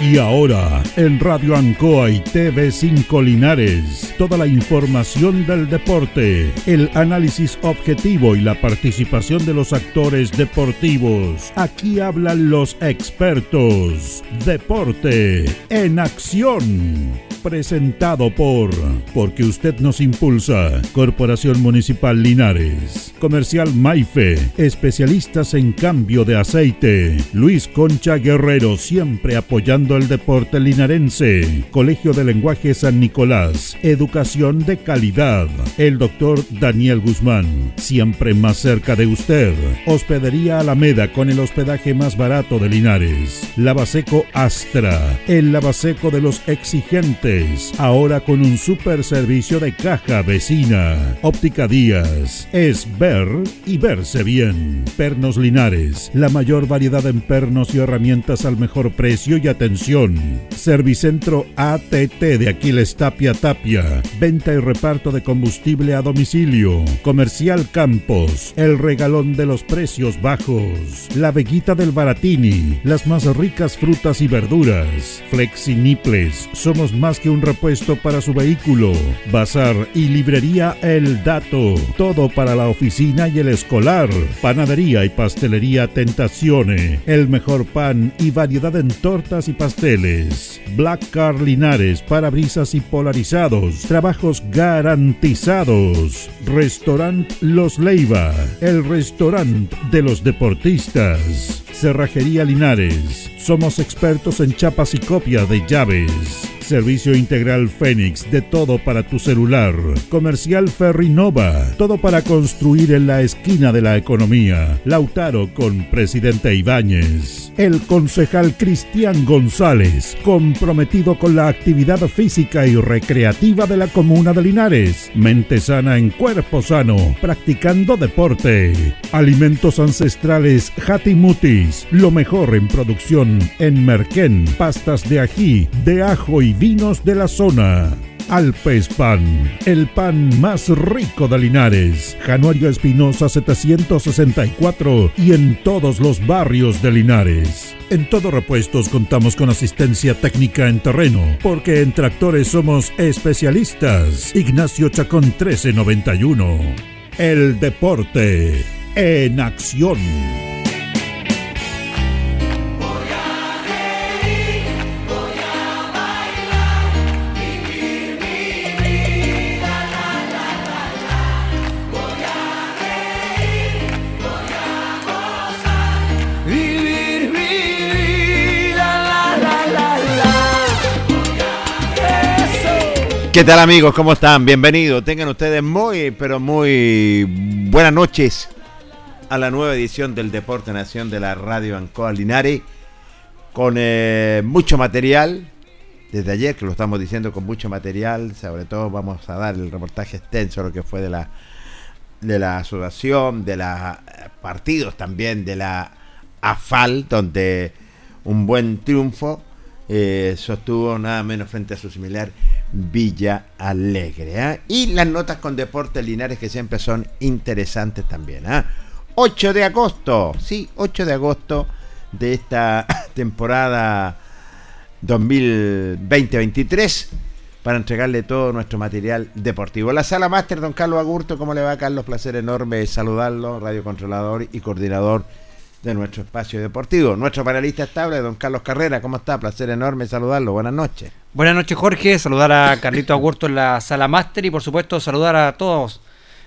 Y ahora, en Radio Ancoa y TV5 Linares, toda la información del deporte, el análisis objetivo y la participación de los actores deportivos. Aquí hablan los expertos. Deporte en acción presentado por Porque usted nos impulsa. Corporación Municipal Linares. Comercial Maife. Especialistas en cambio de aceite. Luis Concha Guerrero siempre apoyando el deporte linarense. Colegio de Lenguaje San Nicolás. Educación de calidad. El doctor Daniel Guzmán. Siempre más cerca de usted. Hospedería Alameda con el hospedaje más barato de Linares. Lavaseco Astra. El lavaseco de los exigentes ahora con un super servicio de caja vecina. Óptica Díaz, es ver y verse bien. Pernos Linares, la mayor variedad en pernos y herramientas al mejor precio y atención. Servicentro ATT de Aquiles Tapia Tapia, venta y reparto de combustible a domicilio. Comercial Campos, el regalón de los precios bajos. La Veguita del Baratini, las más ricas frutas y verduras. Flexi Niples, somos más que un repuesto para su vehículo. Bazar y librería El Dato. Todo para la oficina y el escolar. Panadería y pastelería Tentacione. El mejor pan y variedad en tortas y pasteles. Black Car Linares, parabrisas y polarizados. Trabajos garantizados. Restaurant Los Leiva. El restaurante de los deportistas. Cerrajería Linares. Somos expertos en chapas y copia de llaves. Servicio Integral Fénix, de todo para tu celular. Comercial Ferrinova, todo para construir en la esquina de la economía. Lautaro con Presidente Ibáñez. El concejal Cristian González, comprometido con la actividad física y recreativa de la comuna de Linares. Mente sana en cuerpo sano, practicando deporte. Alimentos ancestrales Hatimutis, lo mejor en producción en Merquén, pastas de ají, de ajo y vinos de la zona. Alpes Pan, el pan más rico de Linares. Januario Espinosa 764 y en todos los barrios de Linares. En Todo Repuestos contamos con asistencia técnica en terreno, porque en tractores somos especialistas. Ignacio Chacón 1391. El deporte en acción. ¿Qué tal amigos? ¿Cómo están? Bienvenidos. Tengan ustedes muy, pero muy buenas noches a la nueva edición del Deporte Nación de la Radio Ancoa Linares con eh, mucho material. Desde ayer que lo estamos diciendo con mucho material, sobre todo vamos a dar el reportaje extenso lo que fue de la de la asociación, de los partidos también de la AFAL, donde un buen triunfo eh, sostuvo nada menos frente a su similar Villa Alegre. ¿ah? Y las notas con Deportes Linares que siempre son interesantes también. 8 ¿ah? de agosto, sí, 8 de agosto de esta temporada 2020-23 para entregarle todo nuestro material deportivo. La sala máster, don Carlos Agurto, ¿cómo le va Carlos? Placer enorme saludarlo, radiocontrolador y coordinador de nuestro espacio deportivo. Nuestro panelista estable, don Carlos Carrera, ¿cómo está? Placer enorme saludarlo. Buenas noches. Buenas noches, Jorge. Saludar a Carlito Agurto en la sala máster y, por supuesto, saludar a todos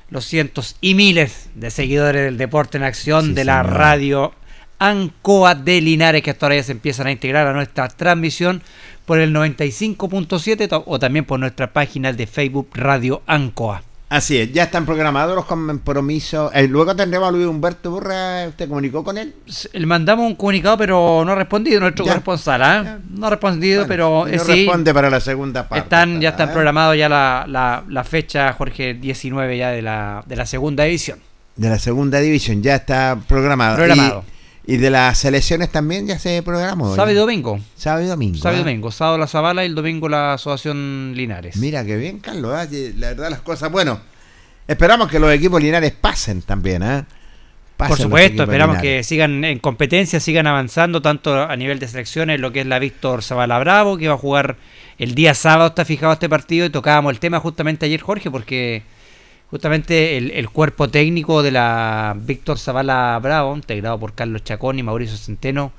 los cientos y miles de seguidores del deporte en acción de la radio Ancoa de Linares, que hasta ahora ya se empiezan a integrar a nuestra transmisión por el 95.7 o también por nuestra página de Facebook Radio Ancoa. Así es, ya están programados los compromisos. Eh, luego tendremos a Luis Humberto Burra. ¿Usted comunicó con él? Le mandamos un comunicado, pero no ha respondido nuestro corresponsal. ¿ah? No ha respondido, pero no responde para la segunda parte. Están, ya están ¿eh? programados ya la, la, fecha, Jorge, 19 ya de la, de la segunda división. De la segunda división, ya está programado. Programado. Y de las selecciones también ya se programó. Sábado y domingo. Sábado y domingo. Sábado y ¿eh? domingo. Sábado la Zabala y el domingo la Asociación Linares. Mira qué bien, Carlos. ¿eh? La verdad, las cosas. Bueno, esperamos que los equipos Linares pasen también, ¿eh? Por supuesto, esperamos que sigan en competencia, sigan avanzando tanto a nivel de selecciones, lo que es la Víctor Zavala Bravo, que va a jugar el día sábado, está fijado este partido, y tocábamos el tema justamente ayer, Jorge, porque justamente el, cuerpo técnico de la Víctor Zavala Bravo, integrado por Carlos Chacón y Mauricio Centeno,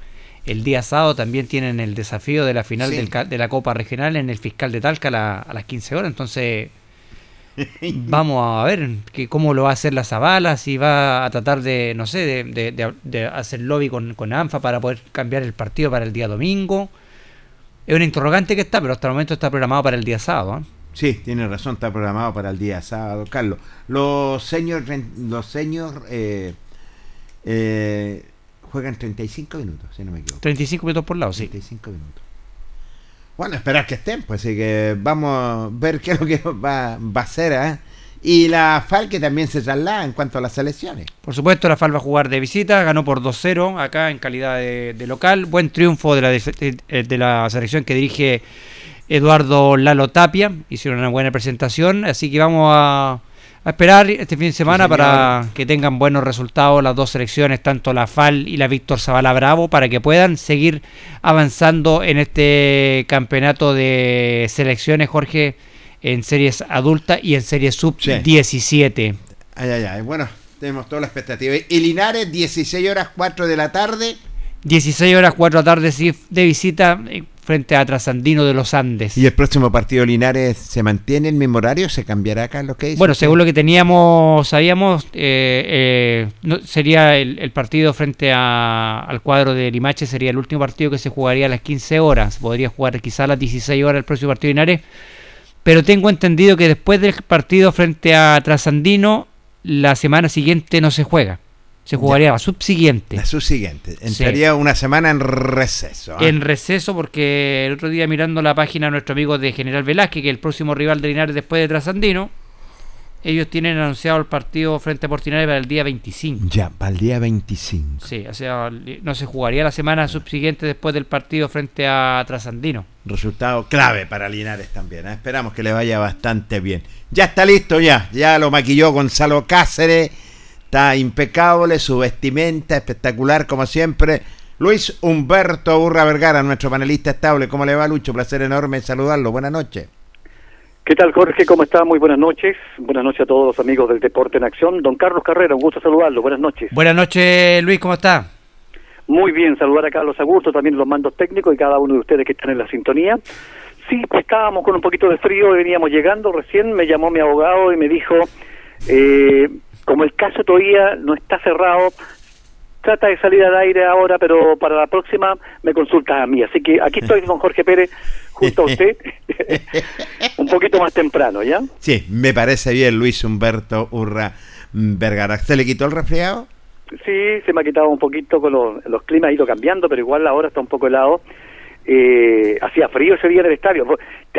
el día sábado también tienen el desafío de la final de la Copa Regional en el Fiscal de Talca a las 15 horas, entonces Vamos a ver que, cómo lo va a hacer la Zavala, si va a tratar de, no sé, de, hacer lobby con, con, ANFA para poder cambiar el partido para el día domingo. Es un interrogante que está, pero hasta el momento está programado para el día sábado. ¿eh? Sí, tiene razón, está programado para el día sábado, Carlos. Los señores los señor, eh, eh, juegan 35 minutos, si no me equivoco. 35 minutos por lado, sí. 35 minutos. Bueno, esperar que estén, pues así que vamos a ver qué es lo que va, va a hacer. ¿eh? Y la FAL que también se traslada en cuanto a las selecciones. Por supuesto, la FAL va a jugar de visita, ganó por 2-0 acá en calidad de, local. Buen triunfo de la, de la selección que dirige Eduardo Lalo Tapia. Hicieron una buena presentación, así que vamos a a esperar este fin de semana para que tengan buenos resultados las dos selecciones, tanto la FAL y la Víctor Zavala Bravo, para que puedan seguir avanzando en este campeonato de selecciones, Jorge, en series adultas y en series sub-17. Ay, ay, ay. Bueno, tenemos toda la expectativa. Y Linares, 16 horas 4 de la tarde. 16 horas 4 de la tarde de visita eh, frente a Trasandino de los Andes. ¿Y el próximo partido Linares se mantiene el mismo horario? ¿Se cambiará acá lo que dice? Bueno, según lo que teníamos, sabíamos, eh, eh, sería el, partido frente al cuadro de Limache, sería el último partido que se jugaría a las 15 horas. Podría jugar quizá a las 16 horas el próximo partido Linares. Pero tengo entendido que después del partido frente a Trasandino, la semana siguiente no se juega. Se jugaría la subsiguiente. La subsiguiente. Entraría una semana en receso. ¿ah? En receso porque el otro día mirando la página de nuestro amigo de General Velázquez, que es el próximo rival de Linares después de Trasandino, ellos tienen anunciado el partido frente a Portinares para el día 25. Ya, para el día 25. Sí, o sea, no se jugaría la semana subsiguiente después del partido frente a Trasandino. Resultado clave para Linares también. ¿eh? Esperamos que le vaya bastante bien. Ya está listo, ya. Ya lo maquilló Gonzalo Cáceres Está impecable, su vestimenta espectacular como siempre. Luis Humberto Urra Vergara, nuestro panelista estable. ¿Cómo le va, Lucho? Placer enorme saludarlo. Buenas noches. ¿Qué tal, Jorge? ¿Cómo está? Muy buenas noches. Buenas noches a todos los amigos del Deporte en Acción. Don Carlos Carrera, un gusto saludarlo. Buenas noches. Buenas noches, Luis. ¿Cómo está? Muy bien, saludar a Carlos Augusto, también los mandos técnicos y cada uno de ustedes que están en la sintonía. Sí, estábamos con un poquito de frío, veníamos llegando recién, me llamó mi abogado y me dijo, eh, como el caso todavía no está cerrado, trata de salir al aire ahora, pero para la próxima me consultas a mí. Así que aquí estoy con Jorge Pérez, junto a usted, un poquito más temprano, ¿ya? Sí, me parece bien, Luis Humberto Urra Vergara. ¿Se le quitó el resfriado? Sí, se me ha quitado un poquito con los, los climas, ha ido cambiando, pero igual ahora está un poco helado eh, hacía frío ese día en el estadio.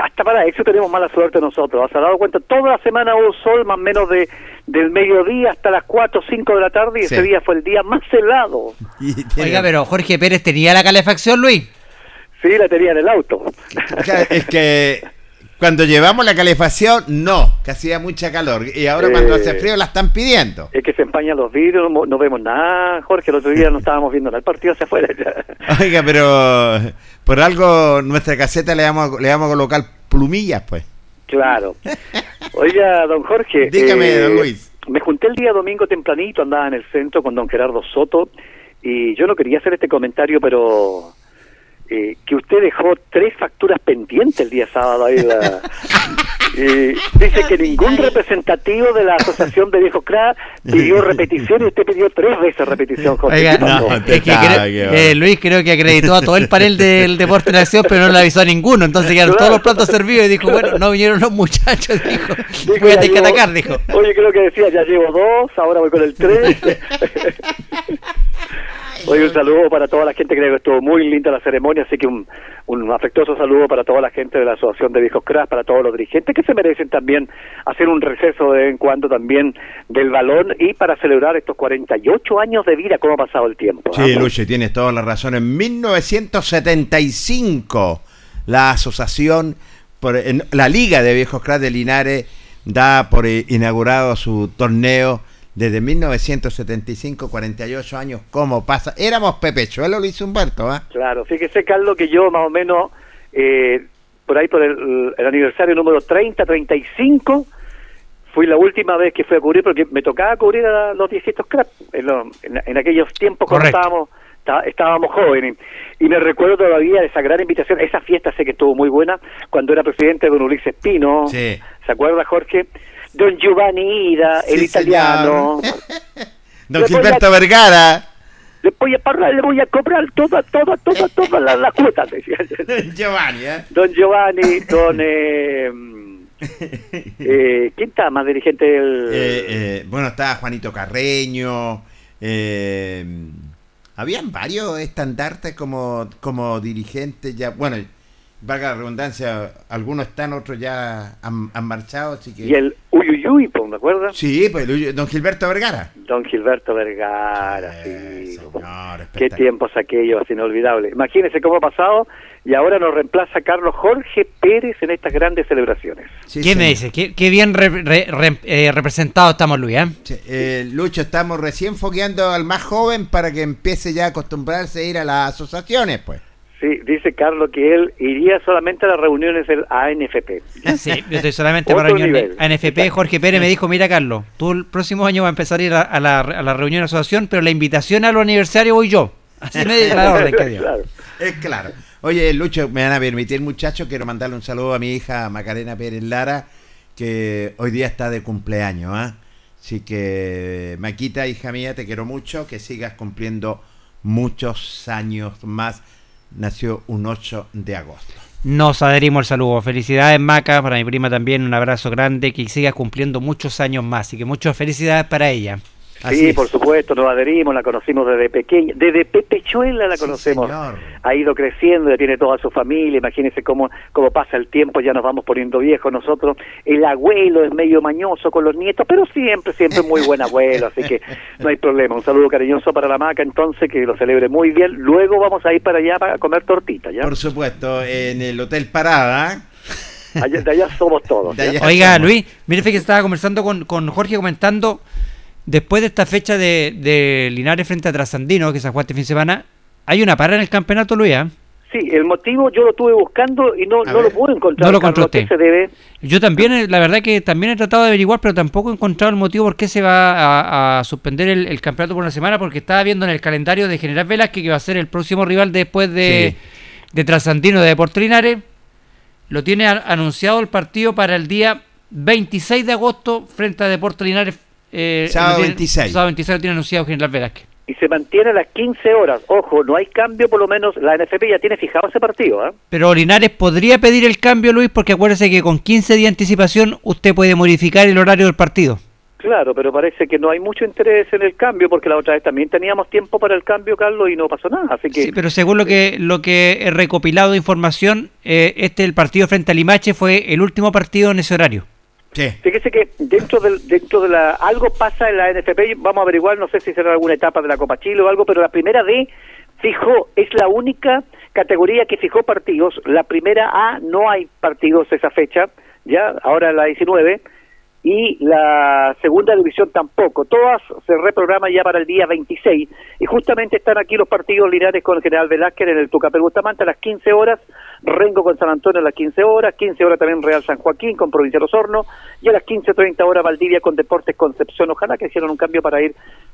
Hasta para eso tenemos mala suerte nosotros. ¿Has dado cuenta? Toda la semana hubo sol, más o menos de, del mediodía hasta las 4 o 5 de la tarde, y ese día fue el día más helado. Oiga, pero Jorge Pérez tenía la calefacción, Luis. Sí, la tenía en el auto. es que cuando llevamos la calefacción, no, que hacía mucha calor. Y ahora cuando hace eh, frío la están pidiendo. Es que se empañan los vidrios, no, vemos nada, Jorge. El otro día no estábamos viendo nada. El partido hacia afuera ya. Oiga, pero por algo nuestra caseta le vamos, le vamos a colocar plumillas, pues. Claro. Oiga, don Jorge. Dígame, don eh, Luis. Me junté el día domingo tempranito, andaba en el centro con don Gerardo Soto. Y yo no quería hacer este comentario, pero eh, que usted dejó tres facturas pendientes el día sábado ahí dice que ningún representativo de la asociación de viejos CRA pidió repetición y usted pidió tres veces repetición José eh, Luis creo que acreditó a todo el panel del Deporte Nación pero no le avisó a ninguno. Entonces quedaron todos los platos servidos y dijo bueno no vinieron los muchachos dijo, voy a tener que atacar dijo. Oye creo que decía ya llevo dos ahora voy con el tres Hoy un saludo para toda la gente, creo que estuvo muy linda la ceremonia, así que un, un afectuoso saludo para toda la gente de la Asociación de Viejos Crash, para todos los dirigentes que se merecen también hacer un receso de vez en cuando también del balón y para celebrar estos 48 años de vida, cómo ha pasado el tiempo. Sí, Luche, tienes toda la razón. En 1975 la asociación, por, la Liga de Viejos Crash de Linares da por inaugurado su torneo desde 1975, 48 años, ¿cómo pasa? Éramos Pepe Chuelo, Luis Humberto, ¿ah? Claro, fíjese, Carlos, que yo más o menos, eh, por ahí por el, el aniversario número 30, 35, fui la última vez que fui a cubrir, porque me tocaba cubrir a los viejitos crap, en, lo- en- en aquellos tiempos cuando estábamos, está- estábamos jóvenes. Y me recuerdo todavía de esa gran invitación, esa fiesta sé que estuvo muy buena, cuando era presidente don Ulises Pino, Sí. ¿se acuerda Jorge? Don Giovanni Ida, el italiano. Don Gilberto Vergara. Le voy a pagar, le voy a cobrar toda, toda, toda, toda la, la cuota, decía. Giovanni, ¿eh? Don Giovanni, don... Eh, eh, ¿Quién está más dirigente del...? Eh, eh, bueno, estaba Juanito Carreño. eh, habían varios estandartes como, como dirigentes ya. Bueno, valga la redundancia, algunos están, otros ya han, han marchado, así que. y el Uyuyuy, pues, ¿me acuerdas? Sí, pues Luis- don Gilberto Vergara. Don Gilberto Vergara, sí. señor, Qué tiempos aquellos, inolvidables. Imagínense cómo ha pasado y ahora nos reemplaza Carlos Jorge Pérez en estas grandes celebraciones. Sí, ¿Qué me señor. dice? ¿Qué, qué bien re- re- re- eh, representado estamos, Luis, ¿eh? Sí, eh, Lucho, estamos recién fogueando al más joven para que empiece ya a acostumbrarse a ir a las asociaciones, pues. Sí, dice Carlos que él iría solamente a las reuniones del ANFP. Sí, yo estoy solamente para reuniones. ANFP, Jorge Pérez me dijo, mira Carlos, tú el próximo año vas a empezar a ir a, a la, a la reunión de asociación, pero la invitación a los aniversarios voy yo. Así me dio la orden que dio. Claro. Es claro. Oye, Lucho, me van a permitir, muchachos, quiero mandarle un saludo a mi hija Macarena Pérez Lara, que hoy día está de cumpleaños, ¿ah? Así que, Maquita, hija mía, te quiero mucho, que sigas cumpliendo muchos años más. Nació un 8 de agosto. Nos adherimos el saludo. Felicidades, Maca, para mi prima también, un abrazo grande, que siga cumpliendo muchos años más. Así que muchas felicidades para ella. Así Sí, es. por supuesto, nos adherimos, la conocimos desde pequeña, desde Pepechuela la Sí, conocemos. señor. Ha ido creciendo, ya tiene toda su familia, imagínense cómo, cómo pasa el tiempo, ya nos vamos poniendo viejos nosotros. El abuelo es medio mañoso con los nietos, pero siempre, siempre muy buen abuelo, así que no hay problema. Un saludo cariñoso para la maca, entonces, que lo celebre muy bien. Luego vamos a ir para allá para comer tortita, ¿ya? Por supuesto, en el Hotel Parada. Allá- de allá somos todos. Oiga, somos. Luis, mire que estaba conversando con, con Jorge comentando, después de esta fecha de, de Linares frente a Trasandino, que se jugó este fin de semana, hay una para en el campeonato, Luis. ¿eh? Sí, el motivo yo lo estuve buscando y no, no lo pude encontrar. No lo Carlos. encontró ¿A qué usted. se debe? Yo también, eh, la verdad que también he tratado de averiguar, pero tampoco he encontrado el motivo por qué se va a, a suspender el, el campeonato por una semana, porque estaba viendo en el calendario de General Velázquez que va a ser el próximo rival después de, Sí. de Trasandino de Deportes Linares. Lo tiene anunciado el partido para el día 26 de agosto frente a Deportes Linares. Eh, Sábado lo tiene- 26. Ah, Sábado 26 lo tiene anunciado General Velázquez. y se mantiene a las 15 horas. Ojo, no hay cambio, por lo menos la NFP ya tiene fijado ese partido. ¿ah? Pero Linares podría pedir el cambio, Luis, porque acuérdese que con 15 días de anticipación usted puede modificar el horario del partido. Claro, pero parece que no hay mucho interés en el cambio, porque la otra vez también teníamos tiempo para el cambio, Carlos, y no pasó nada. Así que Sí, pero según lo que lo que he recopilado de información, eh, este el partido frente a Limache fue el último partido en ese horario. Fíjese que dentro del, dentro de la algo pasa en la NFP, vamos a averiguar, no sé si será alguna etapa de la Copa Chile o algo, pero la primera D fijó, es la única categoría que fijó partidos. La primera A no hay partidos esa fecha, ya, ahora la 19, y la segunda división tampoco. Todas se reprograman ya para el día 26 y justamente están aquí los partidos Linares con General Velázquez en el Tucapel Bustamante a las 15 horas, Rengo con San Antonio a las 15 horas, 15 horas también Real San Joaquín con Provincial Osorno y a las 15.30 horas Valdivia con Deportes Concepción. Ojalá que hicieron un cambio para ir,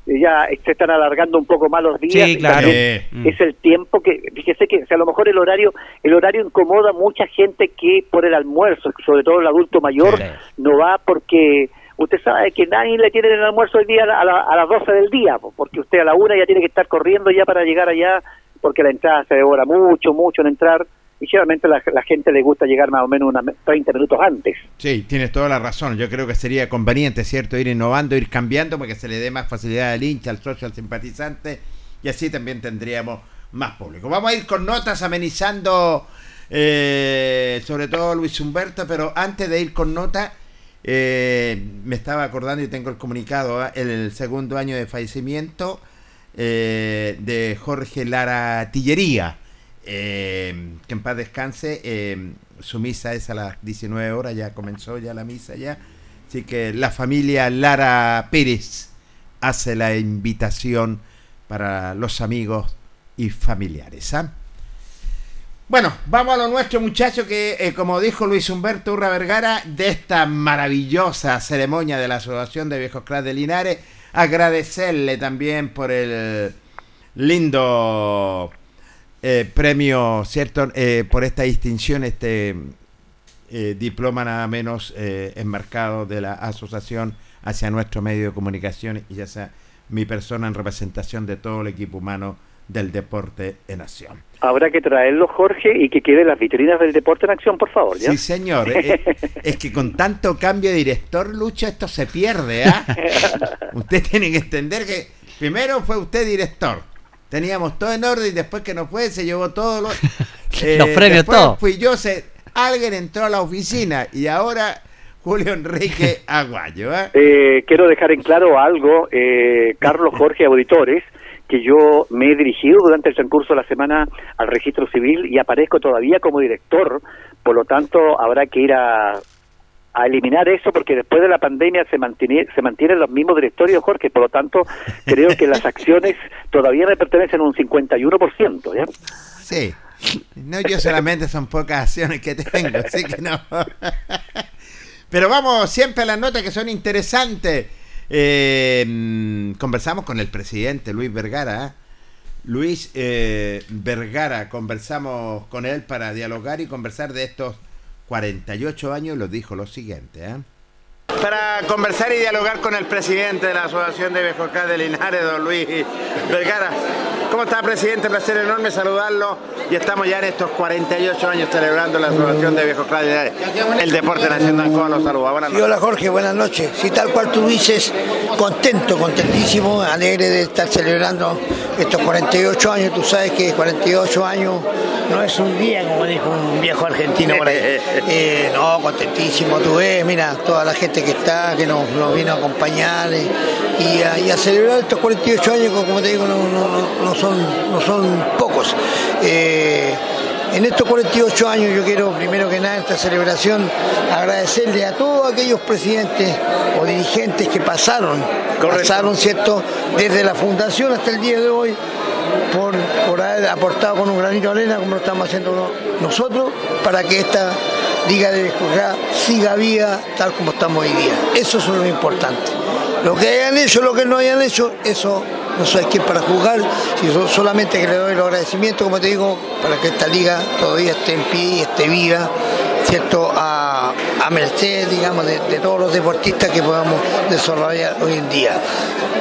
eh, ya eh, se están alargando un poco más los días. Sí, y claro. Es el tiempo que, fíjese que o sea, a lo mejor el horario, el horario incomoda a mucha gente que por el almuerzo, sobre todo el adulto mayor, Sí. no va porque usted sabe que nadie le tiene el almuerzo el día a, la- a, la- a las 12 del día, po, porque usted a la una ya tiene que estar corriendo ya para llegar allá, porque la entrada se demora mucho, mucho en entrar, y generalmente la, gente le gusta llegar más o menos unos 30 minutos antes. Sí, tienes toda la razón. Yo creo que sería conveniente, ¿cierto? Ir innovando, ir cambiando para que se le dé más facilidad al hincha, al socio, al simpatizante y así también tendríamos más público. Vamos a ir con notas amenizando, eh, sobre todo Luis Humberto, pero antes de ir con notas, eh, me estaba acordando y tengo el comunicado, ¿ah? el, segundo año de fallecimiento eh, de Jorge Lara Tillería. Eh, que en paz descanse. eh, su misa es a las 19 horas, ya comenzó ya la misa ya. Así que la familia Lara Pérez, hace la invitación para los amigos y familiares. ¿ah? Bueno, vamos a lo nuestro, muchachos, que eh, como dijo Luis Humberto Urra Vergara, de esta maravillosa ceremonia de la Asociación de Viejos Clas de Linares, agradecerle también por el lindo eh, premio, ¿cierto? Eh, por esta distinción, este diploma nada menos enmarcado de la asociación hacia nuestro medio de comunicación y ya sea mi persona en representación de todo el equipo humano del deporte en acción. Habrá que traerlo, Jorge, y que quede las vitrinas del deporte en acción, por favor. Sí, señor. Eh, eh, es, que con tanto cambio de director, Lucha, esto se pierde. ¿ah? usted tiene que entender que primero fue usted director. Teníamos todo en orden y después que no fue, se llevó todos los, eh, los premios, todo. Fui yo, se, alguien entró a la oficina y ahora Julio Enrique Aguayo. Eh, quiero dejar en claro algo, Carlos Jorge Auditores que yo me he dirigido durante el transcurso de la semana al registro civil y aparezco todavía como director, por lo tanto habrá que ir a, eliminar eso porque después de la pandemia se mantiene, se mantienen los mismos directorios, Jorge, por lo tanto creo que las acciones todavía me pertenecen un 51%, ¿ya? Sí, no yo solamente son pocas acciones que tengo, así que no. Pero vamos siempre a las notas que son interesantes. Eh, conversamos con el presidente Luis Vergara. ¿eh? Luis eh, Vergara, conversamos con él para dialogar y conversar de estos 48 años. Lo dijo lo siguiente. ¿eh? Para conversar y dialogar con el presidente de la Asociación de Viejocas de Linares, don Luis Vergara. ¿Cómo está, presidente? Placer enorme saludarlo. Y estamos ya en estos 48 años celebrando la Asociación de Viejos Linares. El Deporte Nacional. ¿Cómo lo saluda? Buenas noches. hola, Jorge. Buenas noches. Si tal cual tú dices, contento, contentísimo, alegre de estar celebrando estos 48 años. Tú sabes que 48 años no es un día, como dijo un viejo argentino por ahí. Eh, no, contentísimo. Tú ves, mira, toda la gente que está, que nos, vino a acompañar y, a, celebrar estos 48 años, como te digo, no, son, no son pocos. Eh, en estos 48 años yo quiero, primero que nada, esta celebración, agradecerle a todos aquellos presidentes o dirigentes que pasaron, pasaron, ¿cierto?, desde la fundación hasta el día de hoy, por, por haber aportado con un granito de arena, como lo estamos haciendo nosotros, para que esta Liga de Escoger siga viva tal como estamos hoy día. Eso es lo importante. Lo que hayan hecho, lo que no hayan hecho, eso no soy quien para juzgar, sino solamente que le doy el agradecimiento, como te digo, para que esta liga todavía esté en pie y esté viva, ¿cierto? A, a merced, digamos, de, todos los deportistas que podamos desarrollar hoy en día.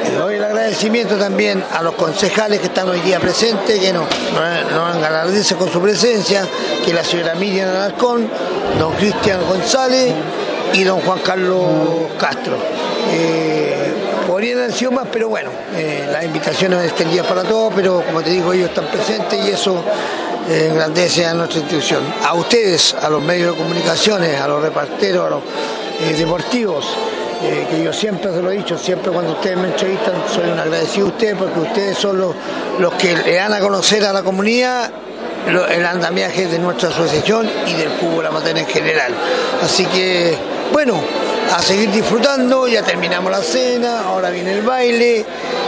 Le doy el agradecimiento también a los concejales que están hoy día presentes, que nos, nos, nos con su presencia, que la señora Miriam Alarcón, don Cristian González y don Juan Carlos Castro. Eh, podrían haber sido más, pero bueno, eh, las invitaciones extendidas para todos, pero como te digo, ellos están presentes y eso engrandece a nuestra institución. A ustedes, a los medios de comunicaciones, a los reparteros, a los deportivos, que yo siempre se lo he dicho, siempre cuando ustedes me entrevistan, soy un agradecido a ustedes porque ustedes son los, los que le dan a conocer a la comunidad el andamiaje de nuestra asociación y del fútbol amateur en general. Así que, bueno, a seguir disfrutando, ya terminamos la cena, ahora viene el baile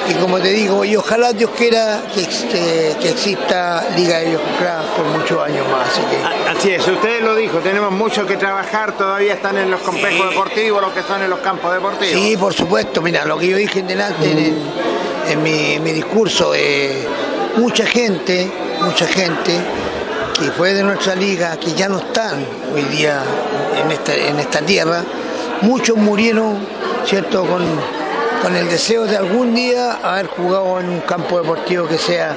y como te digo, y ojalá Dios quiera que, que exista Liga de Craft por muchos años más. Así, es, usted lo dijo, tenemos mucho que trabajar, todavía están en los complejos deportivos, los que están en los campos deportivos. Sí, por supuesto, mira, lo que yo dije en delante en, mi, discurso, eh, mucha gente, mucha gente que fue de nuestra liga, que ya no están hoy día en esta, en esta tierra, muchos murieron, ¿cierto?, con, con el deseo de algún día haber jugado en un campo deportivo que sea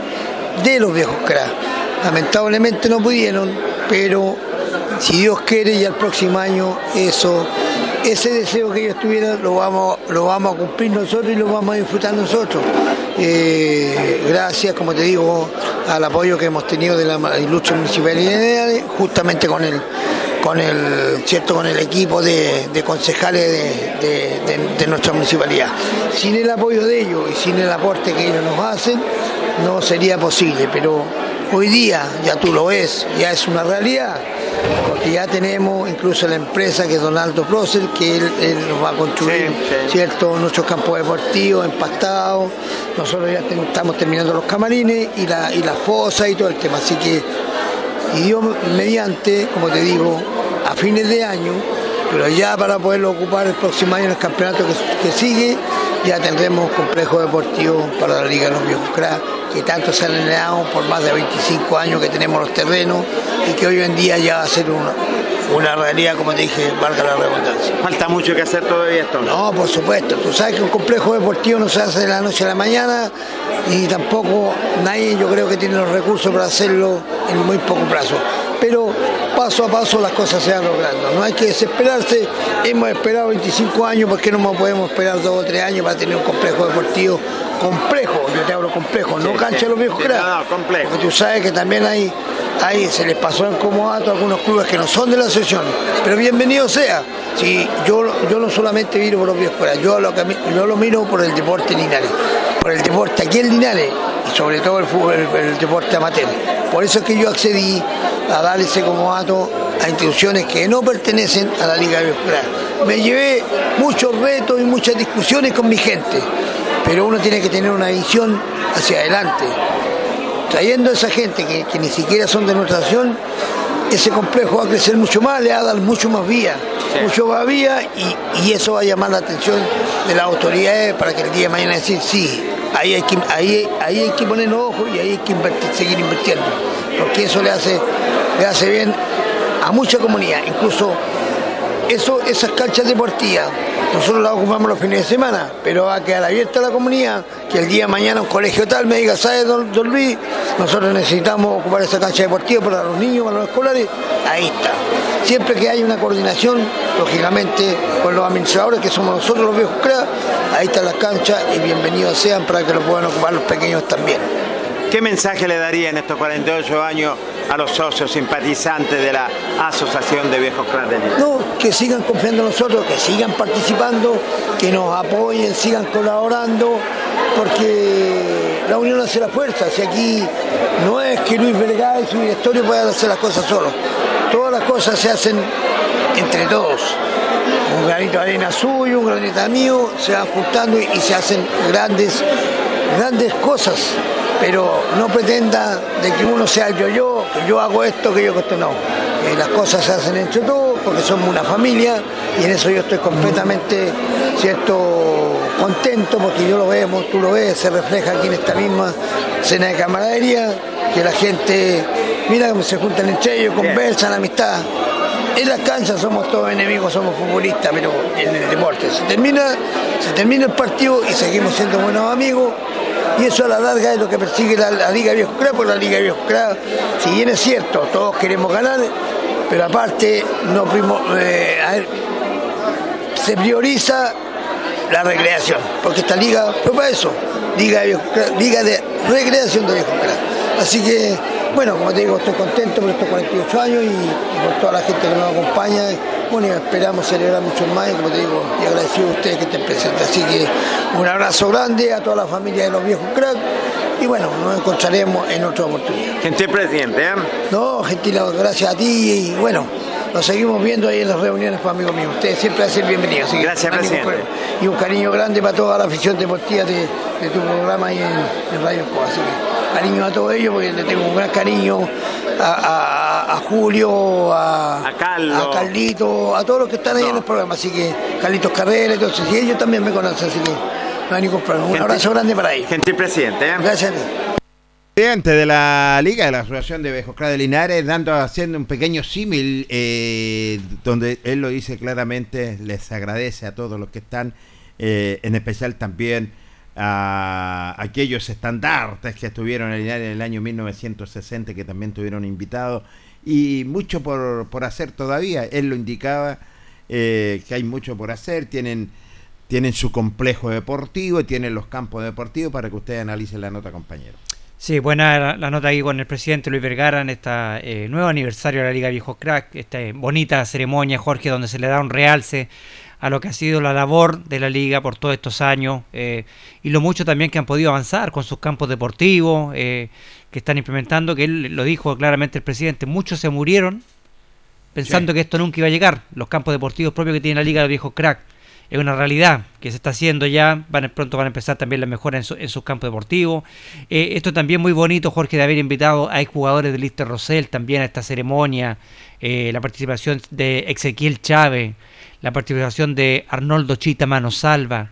de los viejos cracks. Lamentablemente no pudieron, pero si Dios quiere, ya el próximo año eso ese deseo que ellos tuvieron lo vamos, lo vamos a cumplir nosotros y lo vamos a disfrutar nosotros. Eh, gracias, como te digo, al apoyo que hemos tenido de la ilustre municipalidad, justamente con el con el cierto con el equipo de, concejales de, nuestra municipalidad. Sin el apoyo de ellos y sin el aporte que ellos nos hacen, no sería posible, pero hoy día, ya tú lo ves, ya es una realidad, porque ya tenemos incluso la empresa que es Donaldo Procer, que él, nos va a construir, ¿cierto? Nuestros campos deportivos empactados, nosotros ya estamos terminando los camarines y la, y la fosa y todo el tema, así que, y Dios mediante, como te digo, a fines de año, pero ya para poderlo ocupar el próximo año en el campeonato que, sigue, ya tendremos complejo deportivo para la Liga de los Viejos que tanto se han generado por más de 25 años que tenemos los terrenos y que hoy en día ya va a ser una, una realidad, como te dije, valga la redundancia. ¿Falta mucho que hacer todavía esto? No, por supuesto. Tú sabes que un complejo deportivo no se hace de la noche a la mañana y tampoco nadie yo creo que tiene los recursos para hacerlo en muy poco plazo pero paso a paso las cosas se van logrando. No hay que desesperarse, hemos esperado 25 años, ¿por qué no podemos esperar 2 o 3 años para tener un complejo deportivo complejo? Yo te hablo complejo, no cancha de los viejos sí, no, complejo. Porque tú sabes que también hay, hay, se les pasó en comodato a algunos clubes que no son de la asociación, pero bienvenido sea. Si yo, yo no solamente miro por los viejos yo lo, yo lo miro por el deporte Linares, por el deporte aquí en Linares y sobre todo el fútbol, el, deporte amateur. Por eso es que yo accedí a dar ese comodato a instituciones que no pertenecen a la Liga de Me llevé muchos retos y muchas discusiones con mi gente, pero uno tiene que tener una visión hacia adelante. Trayendo a esa gente que, ni siquiera son de nuestra nación, ese complejo va a crecer mucho más, le va a dar mucho más vía, mucho más vía y, eso va a llamar la atención de las autoridades para que el día de mañana decir sí, ahí hay que, ahí, ahí hay que poner ojos y ahí hay que seguir invirtiendo, porque eso le hace le hace bien a mucha comunidad, incluso eso, esas canchas deportivas, nosotros las ocupamos los fines de semana, pero va a quedar abierta la comunidad, que el día de mañana un colegio tal me diga, ¿sabes, don, Luis? Nosotros necesitamos ocupar esa cancha deportiva para los niños, para los escolares, ahí está. Siempre que haya una coordinación, lógicamente, con los administradores, que somos nosotros los viejos CRA, ahí están las canchas y bienvenidos sean para que lo puedan ocupar los pequeños también. ¿Qué mensaje le daría en estos 48 años a los socios simpatizantes de la Asociación de Viejos Cráteres? No, que sigan confiando en nosotros, que sigan participando, que nos apoyen, sigan colaborando, porque la unión hace la fuerza. Si aquí no es que Luis Vergara y su directorio puedan hacer las cosas solos, todas las cosas se hacen entre todos. Un granito de arena suyo, un granito mío, se van juntando y, se hacen grandes, grandes cosas pero no pretenda de que uno sea el yo-yo, que yo hago esto, que yo esto no. Eh, las cosas se hacen entre todos porque somos una familia y en eso yo estoy completamente cierto contento porque yo lo vemos, tú lo ves, se refleja aquí en esta misma cena de camaradería, que la gente, mira cómo se juntan entre ellos, conversan, amistad. En las canchas somos todos enemigos, somos futbolistas, pero en el deporte se termina, se termina el partido y seguimos siendo buenos amigos y eso a la larga es lo que persigue la, Liga Viejo Crack, porque la Liga Viejo Crack, si bien es cierto, todos queremos ganar, pero aparte eh, se prioriza la recreación, porque esta liga fue para eso, Liga de, liga de Recreación de Viejo. Así que bueno, como te digo, estoy contento por estos 48 años y, por toda la gente que nos acompaña. Bueno, y esperamos celebrar mucho más y como te digo, y agradecido a ustedes que estén presentes. Así que un abrazo grande a toda la familia de los viejos cracks y bueno, nos encontraremos en otra oportunidad. Gentil presidente, ¿eh? No, gentil, gracias a ti y bueno, nos seguimos viendo ahí en las reuniones, pues, amigos míos. Ustedes siempre hacen bienvenidos. Gracias, presidente. Y un cariño grande para toda la afición deportiva de, de tu programa ahí en, Radio Escobar. Cariño a todos ellos porque le tengo un gran cariño a, Julio, a, a, Carlito, a todos los que están ahí en el programa. Así que Carlitos Carrera, entonces, y ellos también me conocen, así que no hay ningún problema. Un abrazo grande para ellos. Gentil presidente. ¿eh? Gracias a ti presidente de la Liga de la Asociación de Bejoscra de Linares, dando, haciendo un pequeño símil, eh, donde él lo dice claramente, les agradece a todos los que están, eh, en especial también a aquellos estandartes que estuvieron en el año 1960, que también tuvieron invitados, y mucho por, por hacer todavía. Él lo indicaba, eh, que hay mucho por hacer, tienen tienen su complejo deportivo, tienen los campos deportivos para que ustedes analicen la nota, compañero. Sí, buena la, nota aquí con el presidente Luis Vergara en este nuevo aniversario de la Liga Viejos Crack, esta bonita ceremonia, Jorge, donde se le da un realce a lo que ha sido la labor de la liga por todos estos años eh, y lo mucho también que han podido avanzar con sus campos deportivos eh, que están implementando, que él lo dijo claramente el presidente, muchos se murieron pensando que esto nunca iba a llegar, los campos deportivos propios que tiene la liga de viejos crack. Es una realidad que se está haciendo ya, van, pronto van a empezar también las mejoras en, sus campos deportivos. Eh, esto también muy bonito, Jorge, de haber invitado a jugadores de Lister Rosell también a esta ceremonia, la participación de Ezequiel Chávez, la participación de Arnoldo Chita Manosalva,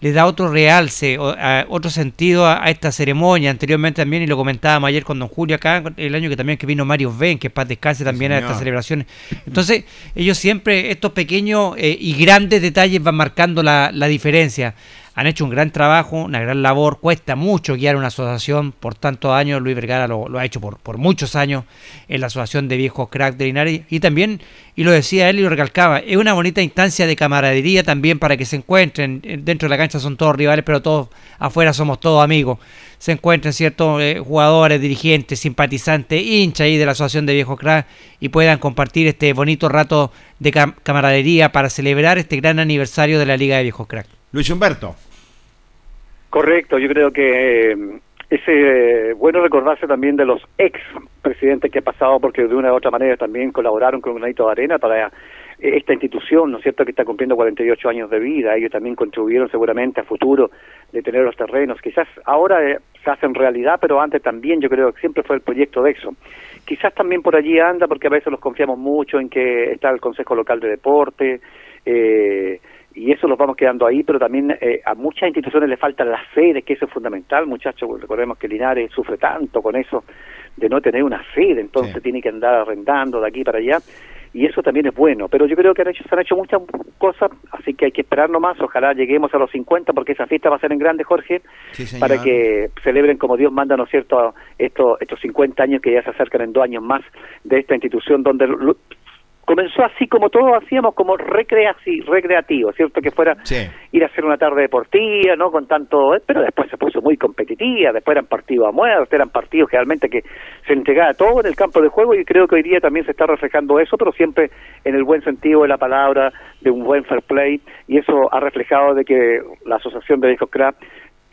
le da otro realce, otro sentido a, esta ceremonia. Anteriormente también, y lo comentábamos ayer con don Julio acá, el año que también que vino Mario Ben, que paz descanse también a estas celebraciones. Entonces, ellos siempre, estos pequeños eh, y grandes detalles van marcando la, la diferencia han hecho un gran trabajo, una gran labor, cuesta mucho guiar una asociación por tantos años, Luis Vergara lo, ha hecho por, muchos años en la Asociación de Viejos Crack de Linares. Y también, y lo decía él y lo recalcaba, es una bonita instancia de camaradería también para que se encuentren, dentro de la cancha son todos rivales, pero todos afuera somos todos amigos, se encuentren ciertos eh, jugadores, dirigentes, simpatizantes, hinchas ahí de la Asociación de Viejos Crack y puedan compartir este bonito rato de camaradería para celebrar este gran aniversario de la Liga de Viejos Crack. Luis Humberto. Correcto, yo creo que eh, es eh, bueno recordarse también de los ex presidentes que ha pasado porque de una u otra manera también colaboraron con un granito de arena para eh, esta institución, ¿no es cierto?, que está cumpliendo 48 años de vida. Ellos también contribuyeron seguramente a futuro de tener los terrenos. Quizás ahora se hacen realidad, pero antes también yo creo que siempre fue el proyecto de EXO. Quizás también por allí anda porque a veces los confiamos mucho en que está el Consejo Local de Deporte, eh, y eso los vamos quedando ahí, pero también eh, a muchas instituciones le falta la sede, que eso es fundamental, muchachos, recordemos que Linares sufre tanto con eso de no tener una sede, entonces tiene que andar arrendando de aquí para allá, y eso también es bueno, pero yo creo que han hecho, se han hecho muchas cosas, así que hay que esperar nomás, ojalá lleguemos a los 50, porque esa fiesta va a ser en grande, Jorge, para que celebren como Dios manda, ¿no es cierto?, estos, estos 50 años que ya se acercan en dos años más de esta institución donde comenzó así como todos hacíamos, como recreativo, ¿cierto? Que fuera ir a hacer una tarde deportiva, ¿no? Con tanto, pero después se puso muy competitiva, después eran partidos a muerte, eran partidos realmente que se entregaba todo en el campo de juego y creo que hoy día también se está reflejando eso, pero siempre en el buen sentido de la palabra, de un buen fair play, y eso ha reflejado de que la Asociación de Discos Craft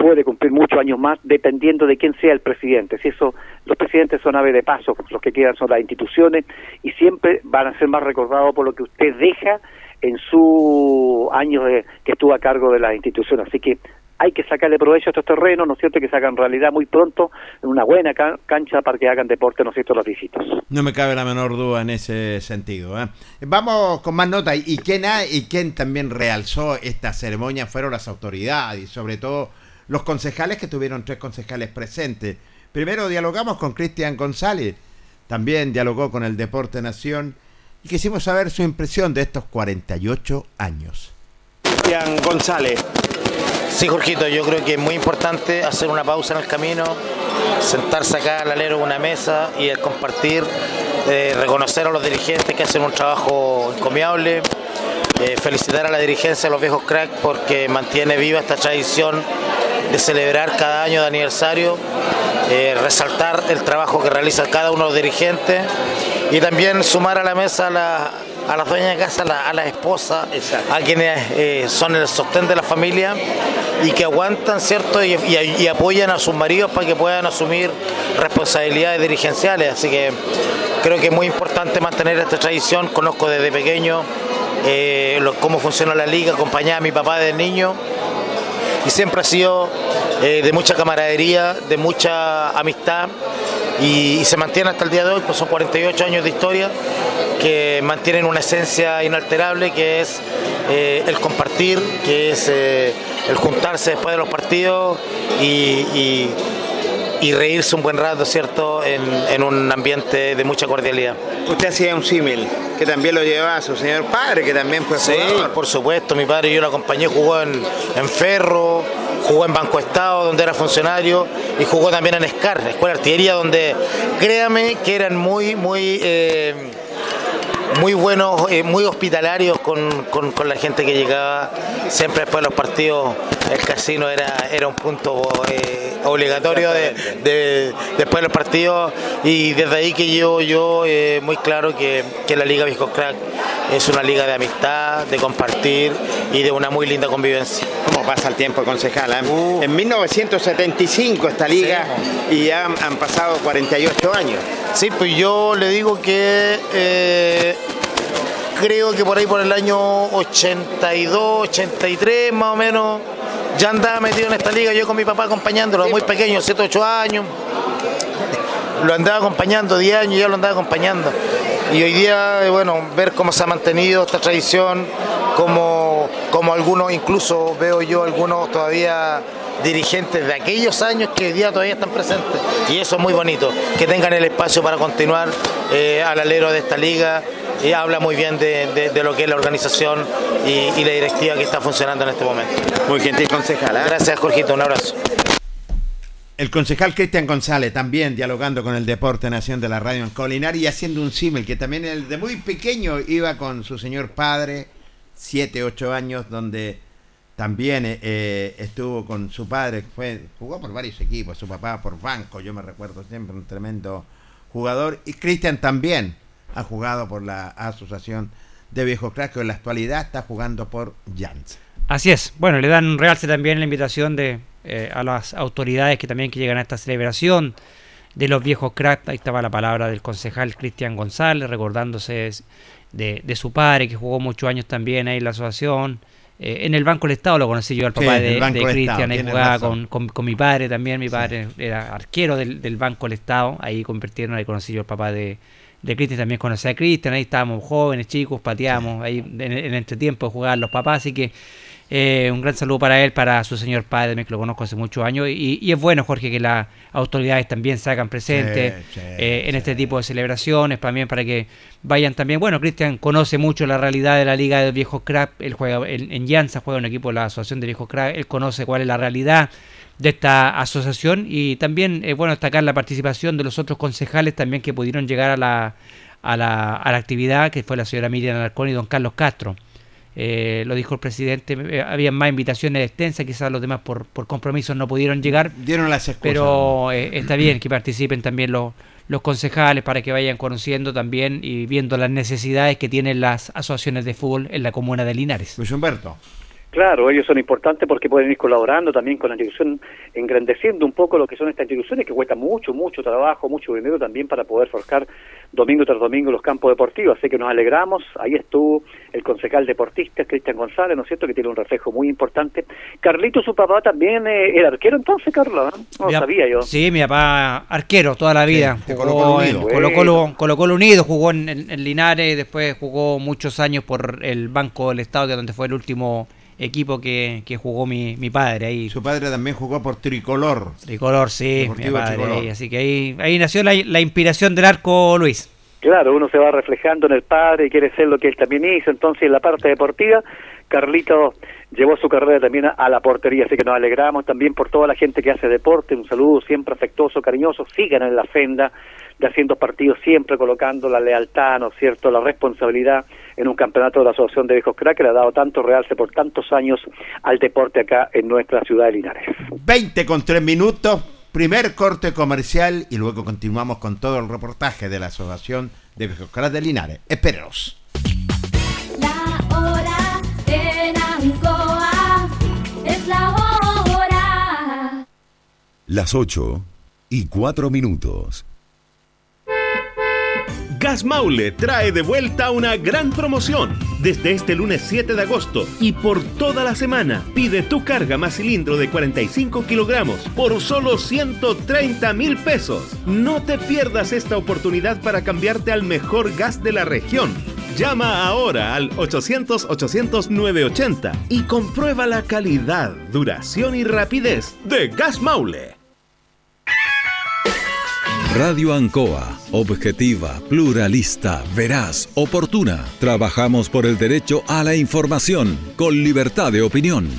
puede cumplir muchos años más dependiendo de quién sea el presidente. Si eso, los presidentes son ave de paso, los que quedan son las instituciones y siempre van a ser más recordados por lo que usted deja en su años de, que estuvo a cargo de las instituciones. Así que hay que sacarle provecho a estos terrenos, ¿no es cierto? Que se hagan realidad muy pronto en una buena cancha para que hagan deporte, ¿no es cierto?, los visitos. No me cabe la menor duda en ese sentido. ¿eh? Vamos con más notas. ¿Y quién, ha, y quién también realzó esta ceremonia fueron las autoridades y sobre todo los concejales que tuvieron tres concejales presentes. Primero dialogamos con Cristian González, también dialogó con el Deporte Nación y quisimos saber su impresión de estos 48 años. Cristian González. Sí, Jorgito, yo creo que es muy importante hacer una pausa en el camino, sentarse acá al alero de una mesa y compartir, eh, reconocer a los dirigentes que hacen un trabajo encomiable, eh, felicitar a la dirigencia de los viejos crack porque mantiene viva esta tradición de celebrar cada año de aniversario, eh, resaltar el trabajo que realiza cada uno de los dirigentes y también sumar a la mesa a, las dueñas de casa, a las esposas, a quienes eh, son el sostén de la familia y que aguantan, ¿cierto? Y, y, apoyan a sus maridos para que puedan asumir responsabilidades dirigenciales. Así que creo que es muy importante mantener esta tradición. Conozco desde pequeño eh, cómo funciona la liga, acompañaba a mi papá de niño y siempre ha sido eh, de mucha camaradería, de mucha amistad y, se mantiene hasta el día de hoy, pues son 48 años de historia que mantienen una esencia inalterable que es eh, el compartir, que es eh, el juntarse después de los partidos y y reírse un buen rato, ¿cierto?, en, un ambiente de mucha cordialidad. Usted hacía un símil, que también lo llevaba a su señor padre, que también fue Sí, por supuesto, mi padre yo lo acompañé, jugó en, Ferro, jugó en Banco Estado, donde era funcionario, y jugó también en SCAR, Escuela de Artillería, donde créame que eran muy, muy... Eh, muy buenos, eh, muy hospitalarios con, la gente que llegaba. Siempre después de los partidos, el casino era, era un punto eh, obligatorio de, después de los partidos. Y desde ahí que yo, yo eh, muy claro que, la Liga Visco Crack es una liga de amistad, de compartir y de una muy linda convivencia. ¿Cómo pasa el tiempo, concejal? Uh. En 1975 esta liga y ya han, pasado 48 años. Sí, pues yo le digo que eh, creo que por ahí por el año 82, 83 más o menos, ya andaba metido en esta liga, yo con mi papá acompañándolo, muy pequeño, 7, 8 años. Lo andaba acompañando 10 años, ya lo andaba acompañando. Y hoy día, bueno, ver cómo se ha mantenido esta tradición, como, como algunos, incluso veo yo algunos todavía dirigentes de aquellos años que hoy día todavía están presentes. Y eso es muy bonito, que tengan el espacio para continuar eh, al alero de esta liga y habla muy bien de, lo que es la organización y, la directiva que está funcionando en este momento. Muy gentil concejal. ¿eh? Gracias, Jorgito, un abrazo. El concejal Cristian González también dialogando con el Deporte Nación de la Radio en Colinar y haciendo un símil que también el de muy pequeño iba con su señor padre, 7, 8 años, donde también eh, eh, estuvo con su padre, fue, jugó por varios equipos, su papá por banco, yo me recuerdo siempre, un tremendo jugador. Y Cristian también, ha jugado por la Asociación de Viejos Cracks, que en la actualidad está jugando por Jans. Así es. Bueno, le dan realce también la invitación de eh, a las autoridades que también que llegan a esta celebración de los viejos cracks. Ahí estaba la palabra del concejal Cristian González, recordándose de, su padre, que jugó muchos años también ahí en la asociación. Eh, en el Banco del Estado lo conocí yo al papá de, Cristian, ahí jugaba con, mi padre también, mi padre era arquero del, del Banco del Estado, ahí convirtieron, ahí conocí yo al papá de, de Cristian también conocí a Cristian, ahí estábamos jóvenes, chicos, pateamos, ahí en, el entretiempo jugaban los papás, así que eh, un gran saludo para él, para su señor padre, que lo conozco hace muchos años, y, es bueno, Jorge, que las autoridades también se hagan presentes eh, en este tipo de celebraciones, también para que vayan también, bueno, Cristian conoce mucho la realidad de la Liga del Viejo Crap, él juega en, en Llanza, juega un equipo de la Asociación de Viejos Crap, él conoce cuál es la realidad de esta asociación y también es bueno destacar la participación de los otros concejales también que pudieron llegar a la, a la, a la actividad, que fue la señora Miriam Alarcón y don Carlos Castro. Eh, lo dijo el presidente, eh, había más invitaciones extensas, quizás los demás por, por compromisos no pudieron llegar. Dieron las Pero eh, está bien que participen también los, los concejales para que vayan conociendo también y viendo las necesidades que tienen las asociaciones de fútbol en la comuna de Linares. Luis Humberto. Claro, ellos son importantes porque pueden ir colaborando también con la institución, engrandeciendo un poco lo que son estas instituciones que cuesta mucho, mucho trabajo, mucho dinero también para poder forjar domingo tras domingo los campos deportivos. Así que nos alegramos. Ahí estuvo el concejal deportista Cristian González, ¿no es cierto?, que tiene un reflejo muy importante. Carlito, su papá también eh, era arquero entonces, Carlos, ¿no? lo sabía yo. Sí, mi papá arquero toda la vida. jugó en Colo Colo Unido, jugó en, en Linares, después jugó muchos años por el Banco del Estado, que donde fue el último equipo que, que jugó mi, mi, padre ahí. Su padre también jugó por Tricolor. Tricolor, sí, mi padre así que ahí, ahí nació la, la, inspiración del arco Luis. Claro, uno se va reflejando en el padre y quiere ser lo que él también hizo, entonces en la parte deportiva, Carlito llevó su carrera también a, la portería, así que nos alegramos también por toda la gente que hace deporte, un saludo siempre afectuoso, cariñoso, sigan en la senda de haciendo partidos siempre colocando la lealtad, ¿no es cierto?, la responsabilidad en un campeonato de la Asociación de Viejos Crack que le ha dado tanto realce por tantos años al deporte acá en nuestra ciudad de Linares. 20 con 3 minutos, primer corte comercial y luego continuamos con todo el reportaje de la Asociación de Viejos Crack de Linares. Espérenos. La hora en Ancoa es la hora. Las 8 y 4 minutos. Gas Maule trae de vuelta una gran promoción. Desde este lunes 7 de agosto y por toda la semana, pide tu carga más cilindro de 45 kilogramos por solo 130 mil pesos. No te pierdas esta oportunidad para cambiarte al mejor gas de la región. Llama ahora al 800-800-980 y comprueba la calidad, duración y rapidez de Gas Maule. Radio Ancoa, objetiva, pluralista, veraz, oportuna. Trabajamos por el derecho a la información, con libertad de opinión.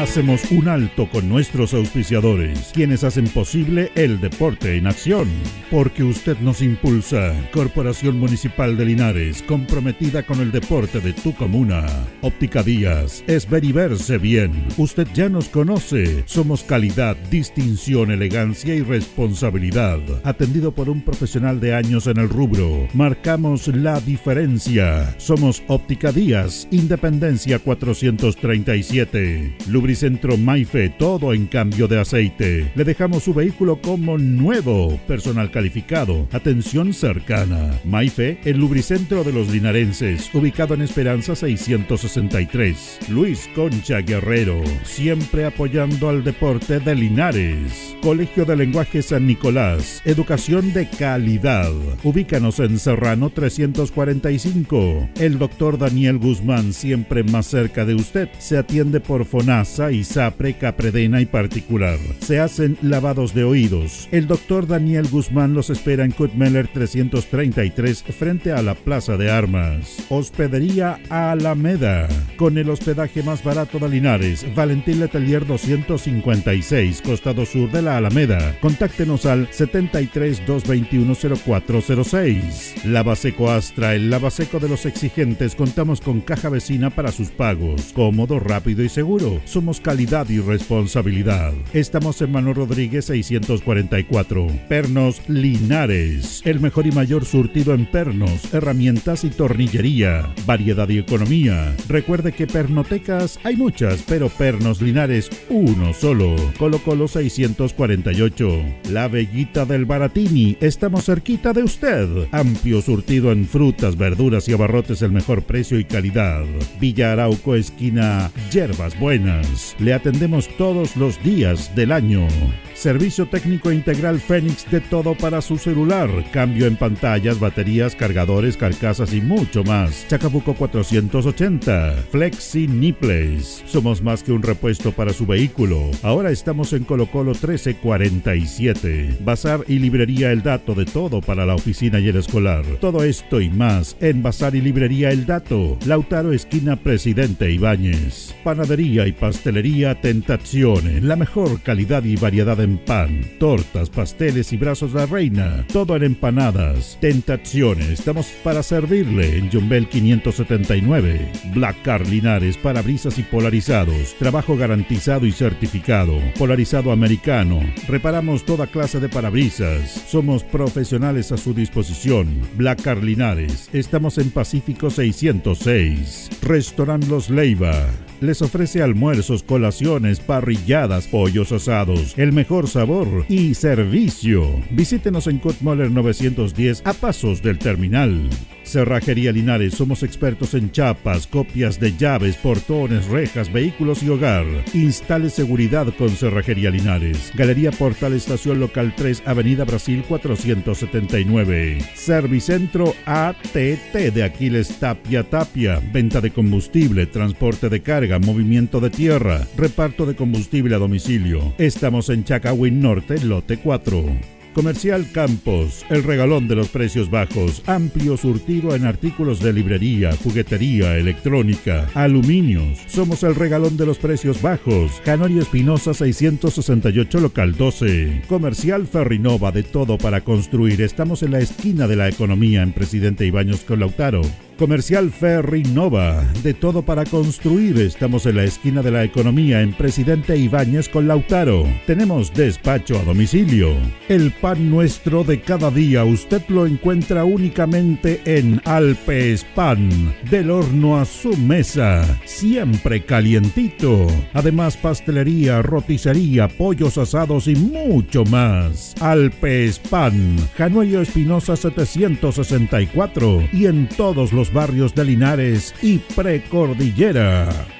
Hacemos un alto con nuestros auspiciadores, quienes hacen posible el deporte en acción. Porque usted nos impulsa. Corporación Municipal de Linares, comprometida con el deporte de tu comuna. Óptica Díaz, es ver y verse bien. Usted ya nos conoce. Somos calidad, distinción, elegancia y responsabilidad. Atendido por un profesional de años en el rubro. Marcamos la diferencia. Somos Óptica Díaz, Independencia 437. Lubricentro Maife, todo en cambio de aceite. Le dejamos su vehículo como nuevo. Personal calificado. Atención cercana. Maife, el lubricentro de los linarenses. Ubicado en Esperanza 663. Luis Concha Guerrero. Siempre apoyando al deporte de Linares. Colegio de Lenguaje San Nicolás. Educación de calidad. Ubícanos en Serrano 345. El doctor Daniel Guzmán, siempre más cerca de usted. Se atiende por FONASA, ISAPRE, Capredena y particular. Se hacen lavados de oídos. El doctor Daniel Guzmán los espera en Kutmeller 333 frente a la Plaza de Armas. Hospedería Alameda. Con el hospedaje más barato de Linares. Valentín Letelier 256, costado sur de la Alameda. Contáctenos al 73 221 0406. Lavaseco Astra, el lavaseco de los exigentes. Contamos con caja vecina para sus pagos. Cómodo, rápido y seguro. Calidad y responsabilidad. Estamos en Manuel Rodríguez 644. Pernos Linares. El mejor y mayor surtido en pernos, herramientas y tornillería. Variedad y economía. Recuerde que pernotecas hay muchas, pero pernos Linares uno solo. Colo Colo 648. La Bellita del Baratini. Estamos cerquita de usted. Amplio surtido en frutas, verduras y abarrotes el mejor precio y calidad. Villa Arauco, esquina Yerbas Buenas. Le atendemos todos los días del año. Servicio técnico integral Fénix de todo para su celular. Cambio en pantallas, baterías, cargadores, carcasas y mucho más. Chacabuco 480. Flexi Nipples. Somos más que un repuesto para su vehículo. Ahora estamos en Colo Colo 1347. Bazar y librería El Dato de todo para la oficina y el escolar. Todo esto y más en Bazar y librería El Dato. Lautaro esquina Presidente Ibáñez. Panadería y pastelería Tentazione. La mejor calidad y variedad en pan, tortas, pasteles y brazos de la reina. Todo en empanadas. Tentaciones. Estamos para servirle en Jumbel 579. Black Car Linares, parabrisas y polarizados. Trabajo garantizado y certificado. Polarizado americano. Reparamos toda clase de parabrisas. Somos profesionales a su disposición. Black Car Linares. Estamos en Pacífico 606. Restaurant Los Leiva les ofrece almuerzos, colaciones, parrilladas, pollos asados, el mejor sabor y servicio. Visítenos en Kutmoller 910 a pasos del terminal. Cerrajería Linares, somos expertos en chapas, copias de llaves, portones, rejas, vehículos y hogar. Instale seguridad con Cerrajería Linares. Galería Portal Estación Local 3, Avenida Brasil 479. Servicentro ATT de Aquiles Tapia Tapia. Venta de combustible, transporte de carga, movimiento de tierra, reparto de combustible a domicilio. Estamos en Chacawin Norte, lote 4. Comercial Campos, el regalón de los precios bajos, amplio surtido en artículos de librería, juguetería, electrónica, aluminios. Somos el regalón de los precios bajos. Canorio Espinosa 668 local 12. Comercial Ferrinova de todo para construir. Estamos en la esquina de la economía en Presidente Ibaños con Lautaro. Comercial Ferry Nova, de todo para construir. Estamos en la esquina de la economía en Presidente Ibáñez con Lautaro. Tenemos despacho a domicilio. El pan nuestro de cada día usted lo encuentra únicamente en Alpes Pan, del horno a su mesa, siempre calientito. Además pastelería, roticería, pollos asados y mucho más. Alpes Pan, Januello Espinosa 764 y en todos los barrios de Linares y Precordillera.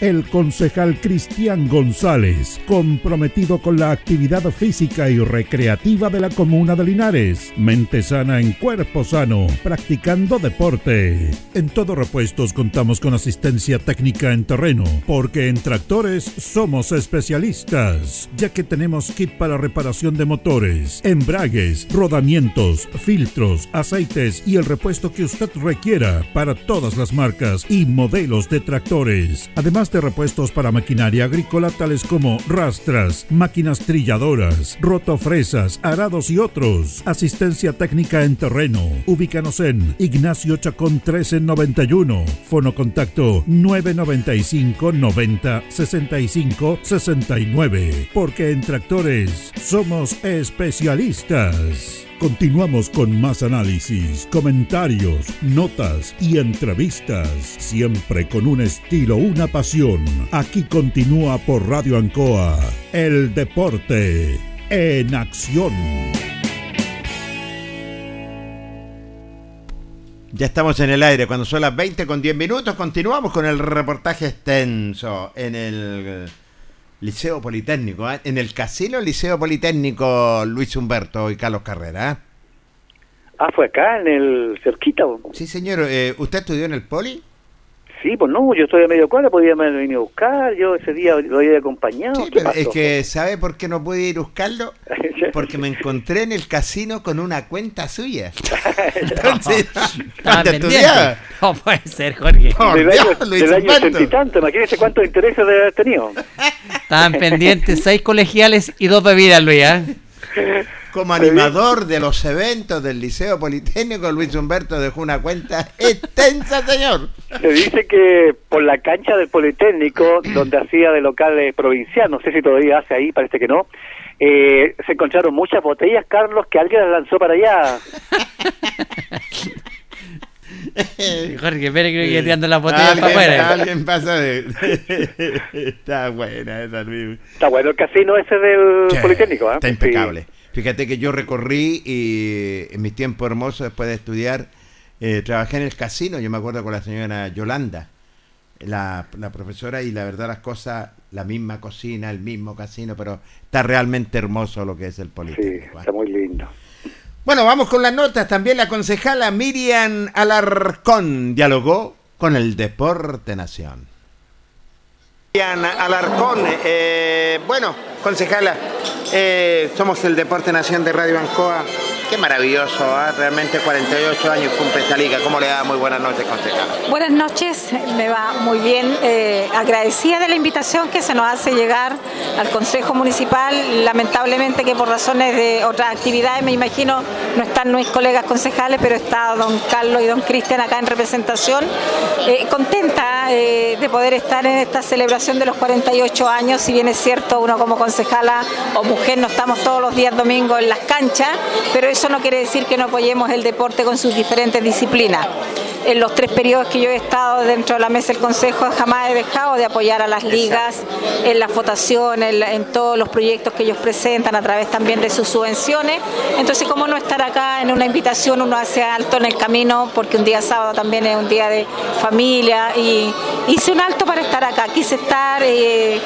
El concejal Cristian González, comprometido con la actividad física y recreativa de la comuna de Linares. Mente sana en cuerpo sano, practicando deporte. En todo repuestos contamos con asistencia técnica en terreno, porque en tractores somos especialistas, ya que tenemos kit para reparación de motores, embragues, rodamientos, filtros, aceites y el repuesto que usted requiera para todas las marcas y modelos de tractores, además de repuestos para maquinaria agrícola tales como rastras, máquinas trilladoras, rotofresas, arados y otros. Asistencia técnica en terreno. Ubícanos en Ignacio Chacón 1391. Fono contacto 995 90 65 69. Porque en tractores somos especialistas. Continuamos con más análisis, comentarios, notas y entrevistas, siempre con un estilo, una pasión. Aquí continúa por Radio Ancoa, el deporte en acción. Ya estamos en el aire, cuando son las 20 con 10 minutos, continuamos con el reportaje extenso en el Liceo Politécnico, ¿eh? en el Casino Liceo Politécnico Luis Humberto y Carlos Carrera. ¿eh? Ah, fue acá, en el cerquita. Sí, señor, eh, ¿usted estudió en el Poli? Sí, pues no, yo estoy a medio cuadra, podía haber venido a buscar, yo ese día lo había acompañado. Sí, ¿qué pero es que, ¿sabe por qué no pude ir a buscarlo? Porque me encontré en el casino con una cuenta suya. Entonces, Estaban ¿dónde pendientes. estudiaba? No puede ser, Jorge. Por del Dios, año, Luis del año. 80 y tanto, imagínese cuántos intereses debe haber tenido. Estaban pendientes seis colegiales y dos bebidas, Luis. ¿ah? Como animador de los eventos del Liceo Politécnico, Luis Humberto dejó una cuenta extensa, señor. Se dice que por la cancha del Politécnico, donde hacía de locales provincial, no sé si todavía hace ahí, parece que no, eh, se encontraron muchas botellas, Carlos, que alguien las lanzó para allá. Jorge, espere que voy tirando las botellas para afuera. alguien pasa de... Está buena esa, Luis. Está bueno el casino ese del Politécnico, ¿eh? Está Sí. Fíjate que yo recorrí y en mi tiempo hermoso después de estudiar, eh, trabajé en el casino, yo me acuerdo con la señora Yolanda, la, la profesora, y la verdad las cosas, la misma cocina, el mismo casino, pero está realmente hermoso lo que es el Sí, Politécnico. ¿eh? está muy lindo. Bueno, vamos con las notas. También la concejala Miriam Alarcón dialogó con el Deporte Nación. Miriam Alarcón, eh, bueno, concejala, eh, somos el Deporte Nación de Radio Ancoa. Qué maravilloso, ¿ah? realmente 48 años cumple esta liga. ¿Cómo le da? Muy buenas noches, concejala. Buenas noches, me va muy bien. Eh, agradecida de la invitación que se nos hace llegar al Consejo Municipal. Lamentablemente que por razones de otras actividades, me imagino, no están mis colegas concejales, pero está don Carlos y don Cristian acá en representación. Eh, contenta eh, de poder estar en esta celebración de los 48 años, si bien es cierto, uno como concejala o mujer no estamos todos los días domingos en las canchas, pero eso no quiere decir que no apoyemos el deporte con sus diferentes disciplinas en los tres periodos que yo he estado dentro de la mesa del Consejo jamás he dejado de apoyar a las ligas en las votaciones, en, en todos los proyectos que ellos presentan a través también de sus subvenciones. Entonces, ¿cómo no estar acá en una invitación? Uno hace alto en el camino porque un día sábado también es un día de familia y hice un alto para estar acá. Quise estar eh,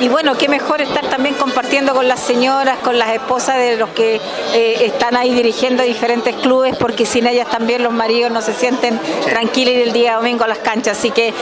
y bueno, qué mejor estar también compartiendo con las señoras, con las esposas de los que eh, están ahí dirigiendo diferentes clubes porque sin ellas también los maridos no se sienten tranquilos y del día domingo a las canchas. Así que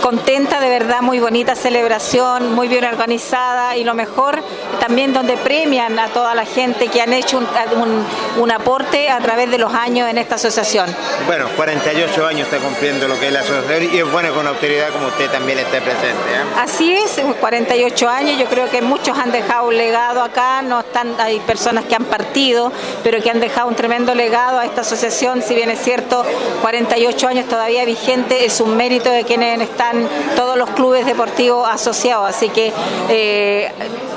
contenta, de verdad, muy bonita celebración, muy bien organizada y lo mejor también donde premian a toda la gente que han hecho un, un- un aporte a través de los años en esta asociación. Bueno, 48 años está cumpliendo lo que es la asociación y es bueno con autoridad como usted también esté presente. ¿eh? Así es, 48 años, yo creo que muchos han dejado un legado acá, no están, hay personas que han partido, pero que han dejado un tremendo legado a esta asociación, si bien es cierto, 48 años todavía vigente, es un mérito de quienes están todos los clubes deportivos asociados, así que eh,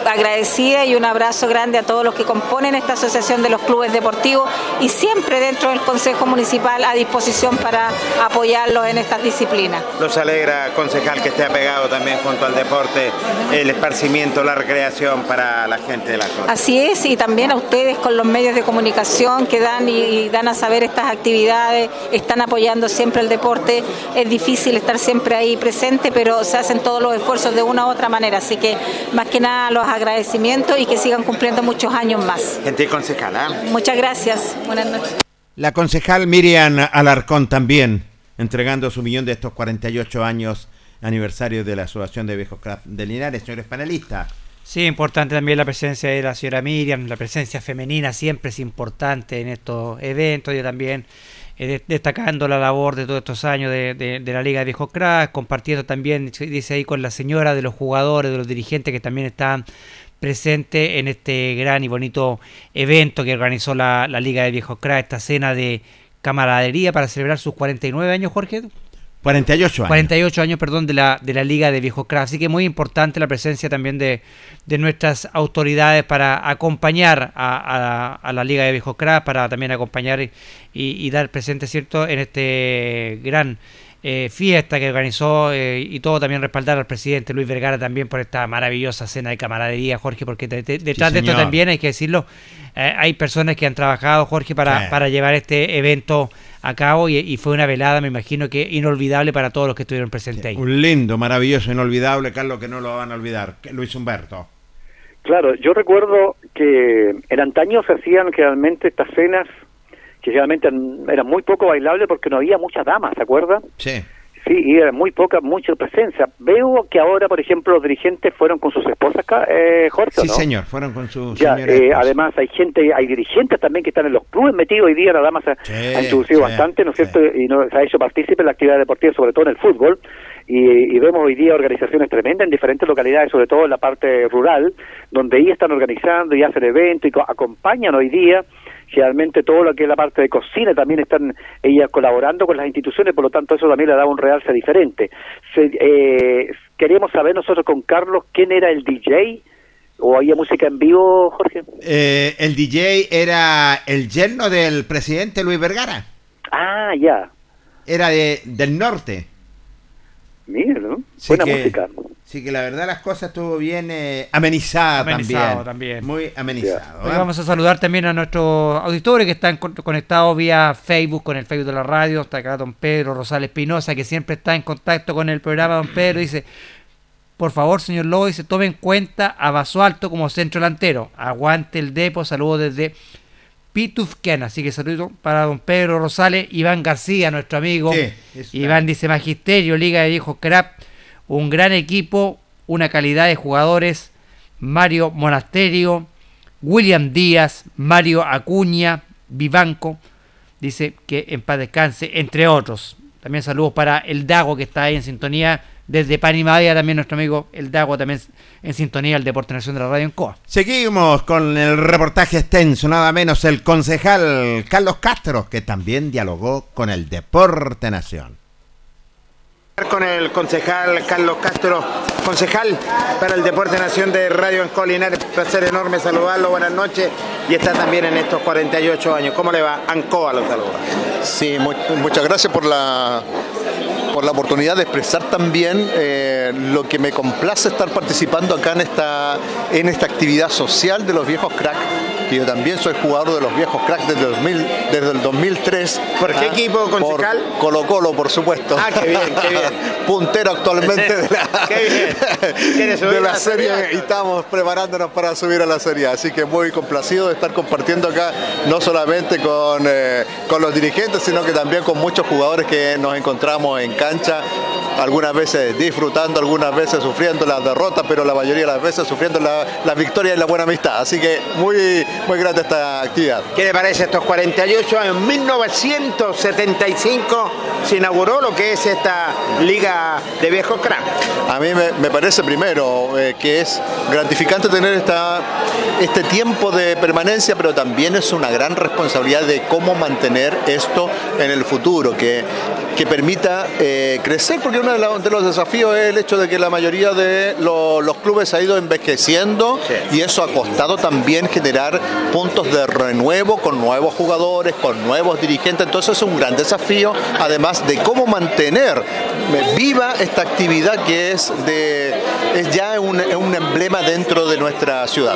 agradecida y un abrazo grande a todos los que componen esta asociación de los clubes deportivos y siempre dentro del Consejo Municipal a disposición para apoyarlos en estas disciplinas. Nos alegra, concejal, que esté apegado también junto al deporte, el esparcimiento, la recreación para la gente de la zona. Así es, y también a ustedes con los medios de comunicación que dan y, y dan a saber estas actividades, están apoyando siempre el deporte. Es difícil estar siempre ahí presente, pero se hacen todos los esfuerzos de una u otra manera. Así que más que nada los agradecimientos y que sigan cumpliendo muchos años más. Gente concejala. Muchas gracias. Buenas noches. La concejal Miriam Alarcón también, entregando su millón de estos 48 años aniversario de la Asociación de Viejos Craft de Linares, señores panelistas. Sí, importante también la presencia de la señora Miriam, la presencia femenina siempre es importante en estos eventos. Yo también eh, de- destacando la labor de todos estos años de, de- de la Liga de Viejos Cracks, compartiendo también, dice ahí, con la señora de los jugadores, de los dirigentes que también están presentes en este gran y bonito evento que organizó la, la Liga de Viejos Cracks, esta cena de camaradería para celebrar sus 49 años, Jorge. 48 años. 48 años, perdón, de la, de la Liga de Viejos Cracks. Así que muy importante la presencia también de, de nuestras autoridades para acompañar a, a- a la Liga de Viejos Cracks, para también acompañar y, y dar presente, ¿cierto?, en este gran eh, fiesta que organizó eh, y todo también respaldar al presidente Luis Vergara también por esta maravillosa cena de camaradería, Jorge, porque de- de- detrás de esto también hay que decirlo, eh, hay personas que han trabajado, Jorge, para, Sí. para llevar este evento a cabo y, y fue una velada, me imagino que inolvidable para todos los que estuvieron presentes ahí. Un lindo, maravilloso, inolvidable, Carlos, que no lo van a olvidar. Luis Humberto. Claro, yo recuerdo que en antaño se hacían generalmente estas cenas que eran, eran muy poco bailables porque no había muchas damas, ¿se acuerda? Sí. Sí, y era muy poca, mucha presencia. Veo que ahora, por ejemplo, los dirigentes fueron con sus esposas, acá, eh, Jorge, ¿o Sí, ¿no? señor, fueron con su Ya, eh, además hay gente, hay dirigentes también que están en los clubes metidos hoy día, la dama se ha- Sí, ha introducido sí, bastante, ¿no es cierto? Y no, se ha hecho partícipe en la actividad deportiva, sobre todo en el fútbol, y, y vemos hoy día organizaciones tremendas en diferentes localidades, sobre todo en la parte rural, donde ellas están organizando y hacen eventos y co- acompañan hoy día generalmente todo lo que es la parte de cocina también están ellas colaborando con las instituciones, por lo tanto eso también le da un realce diferente. Se- eh, queríamos saber nosotros con Carlos quién era el DJ o había música en vivo, Jorge. Eh, el DJ era el yerno del presidente Luis Vergara. Ah, ya. Era de, del norte. Mira, ¿no? Buena que- música. Sí, que la verdad las cosas estuvo bien eh, amenizada, Amenizado también. también. Muy amenizado. Hoy ¿eh? vamos a saludar también a nuestros auditores que están con- conectados vía Facebook, con el Facebook de la radio. Está acá don Pedro Rosales Espinosa, que siempre está en contacto con el programa. Don Pedro dice, por favor, señor Lobo, dice, tome en cuenta a Vaso Alto como centro delantero. Aguante el depo, saludos desde Pitufquén. Así que saludo para don Pedro Rosales, Iván García, nuestro amigo. Sí, eso Iván dice, Magisterio, Liga de Viejos Crap, un gran equipo, una calidad de jugadores. Mario Monasterio, William Díaz, Mario Acuña, Vivanco, dice que en paz descanse, entre otros. También saludos para el Dago que está ahí en sintonía desde Panimavia, también nuestro amigo el Dago también en sintonía del Deporte Nación de la Radio en Coa. Seguimos con el reportaje extenso, nada menos el concejal Carlos Castro, que también dialogó con el Deporte Nación. Con el concejal Carlos Castro, concejal para el Deporte Nación de Radio en Colinares, placer enorme saludarlo, buenas noches, y está también en estos 48 años. ¿Cómo le va? Ancoa lo saluda. Sí, mu- muchas gracias por la, por la oportunidad de expresar también eh, lo que me complace estar participando acá en esta, en esta actividad social de los viejos crack, que yo también soy jugador de los viejos crack desde, el 2000 desde el 2003. ¿Por qué equipo, concejal? Por Colo Colo, por supuesto. Ah, qué bien, qué bien. Puntero actualmente de la, Qué bien. ¿Quiere subir de la la serie y estamos preparándonos para subir a la serie. Así que muy complacido de estar compartiendo acá, no solamente con, eh, con los dirigentes, sino que también con muchos jugadores que nos encontramos en cancha, algunas veces disfrutando, algunas veces sufriendo las derrotas, pero la mayoría de las veces sufriendo la- las victorias y la buena amistad. Así que muy, muy grande esta actividad. ¿Qué le parece estos 48 años? En 1975 se inauguró lo que es esta Liga de Viejos Crack. A mí me, me parece primero eh, que es gratificante tener esta, este tiempo de permanencia, pero también es una gran responsabilidad de cómo mantener esto en el futuro, que, que permita eh, crecer, porque uno de, la- de los desafíos es el hecho de que la mayoría de lo- los clubes ha ido envejeciendo y eso ha costado también generar puntos de renuevo con nuevos jugadores, con nuevos dirigentes, entonces es un gran desafío, además de cómo mantener viva esta actividad que es, de, es ya un, un emblema dentro de nuestra ciudad.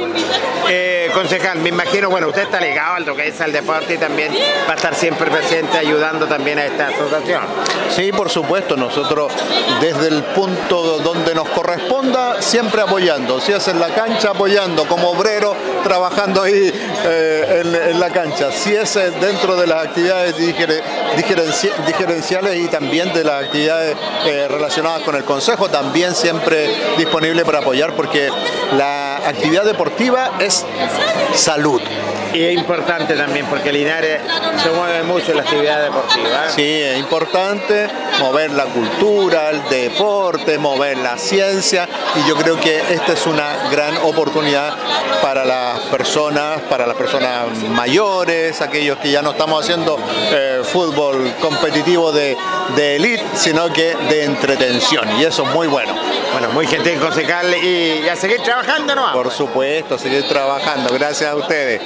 Eh, Eh, concejal, me imagino, bueno, usted está ligado al lo que es al deporte y también va a estar siempre presente ayudando también a esta asociación. Sí, por supuesto, nosotros desde el punto donde nos corresponda, siempre apoyando. Si es en la cancha, apoyando, como obrero, trabajando ahí eh, en, en la cancha. Si es eh, dentro de las actividades digere- digerenci- digerenciales y también de las actividades eh, relacionadas con el Consejo, también siempre disponible para apoyar, porque la actividad deportiva es salud. Y es importante también porque Linares se mueve mucho en la actividad deportiva. Sí, es importante mover la cultura, el deporte, mover la ciencia y yo creo que esta es una gran oportunidad para las personas, para las personas mayores, aquellos que ya no estamos haciendo eh, fútbol competitivo de, de elite, sino que de entretención y eso es muy bueno. Bueno, muy gentil concejal y, y a seguir trabajando, ¿no? Por supuesto, seguir trabajando. Gracias a ustedes.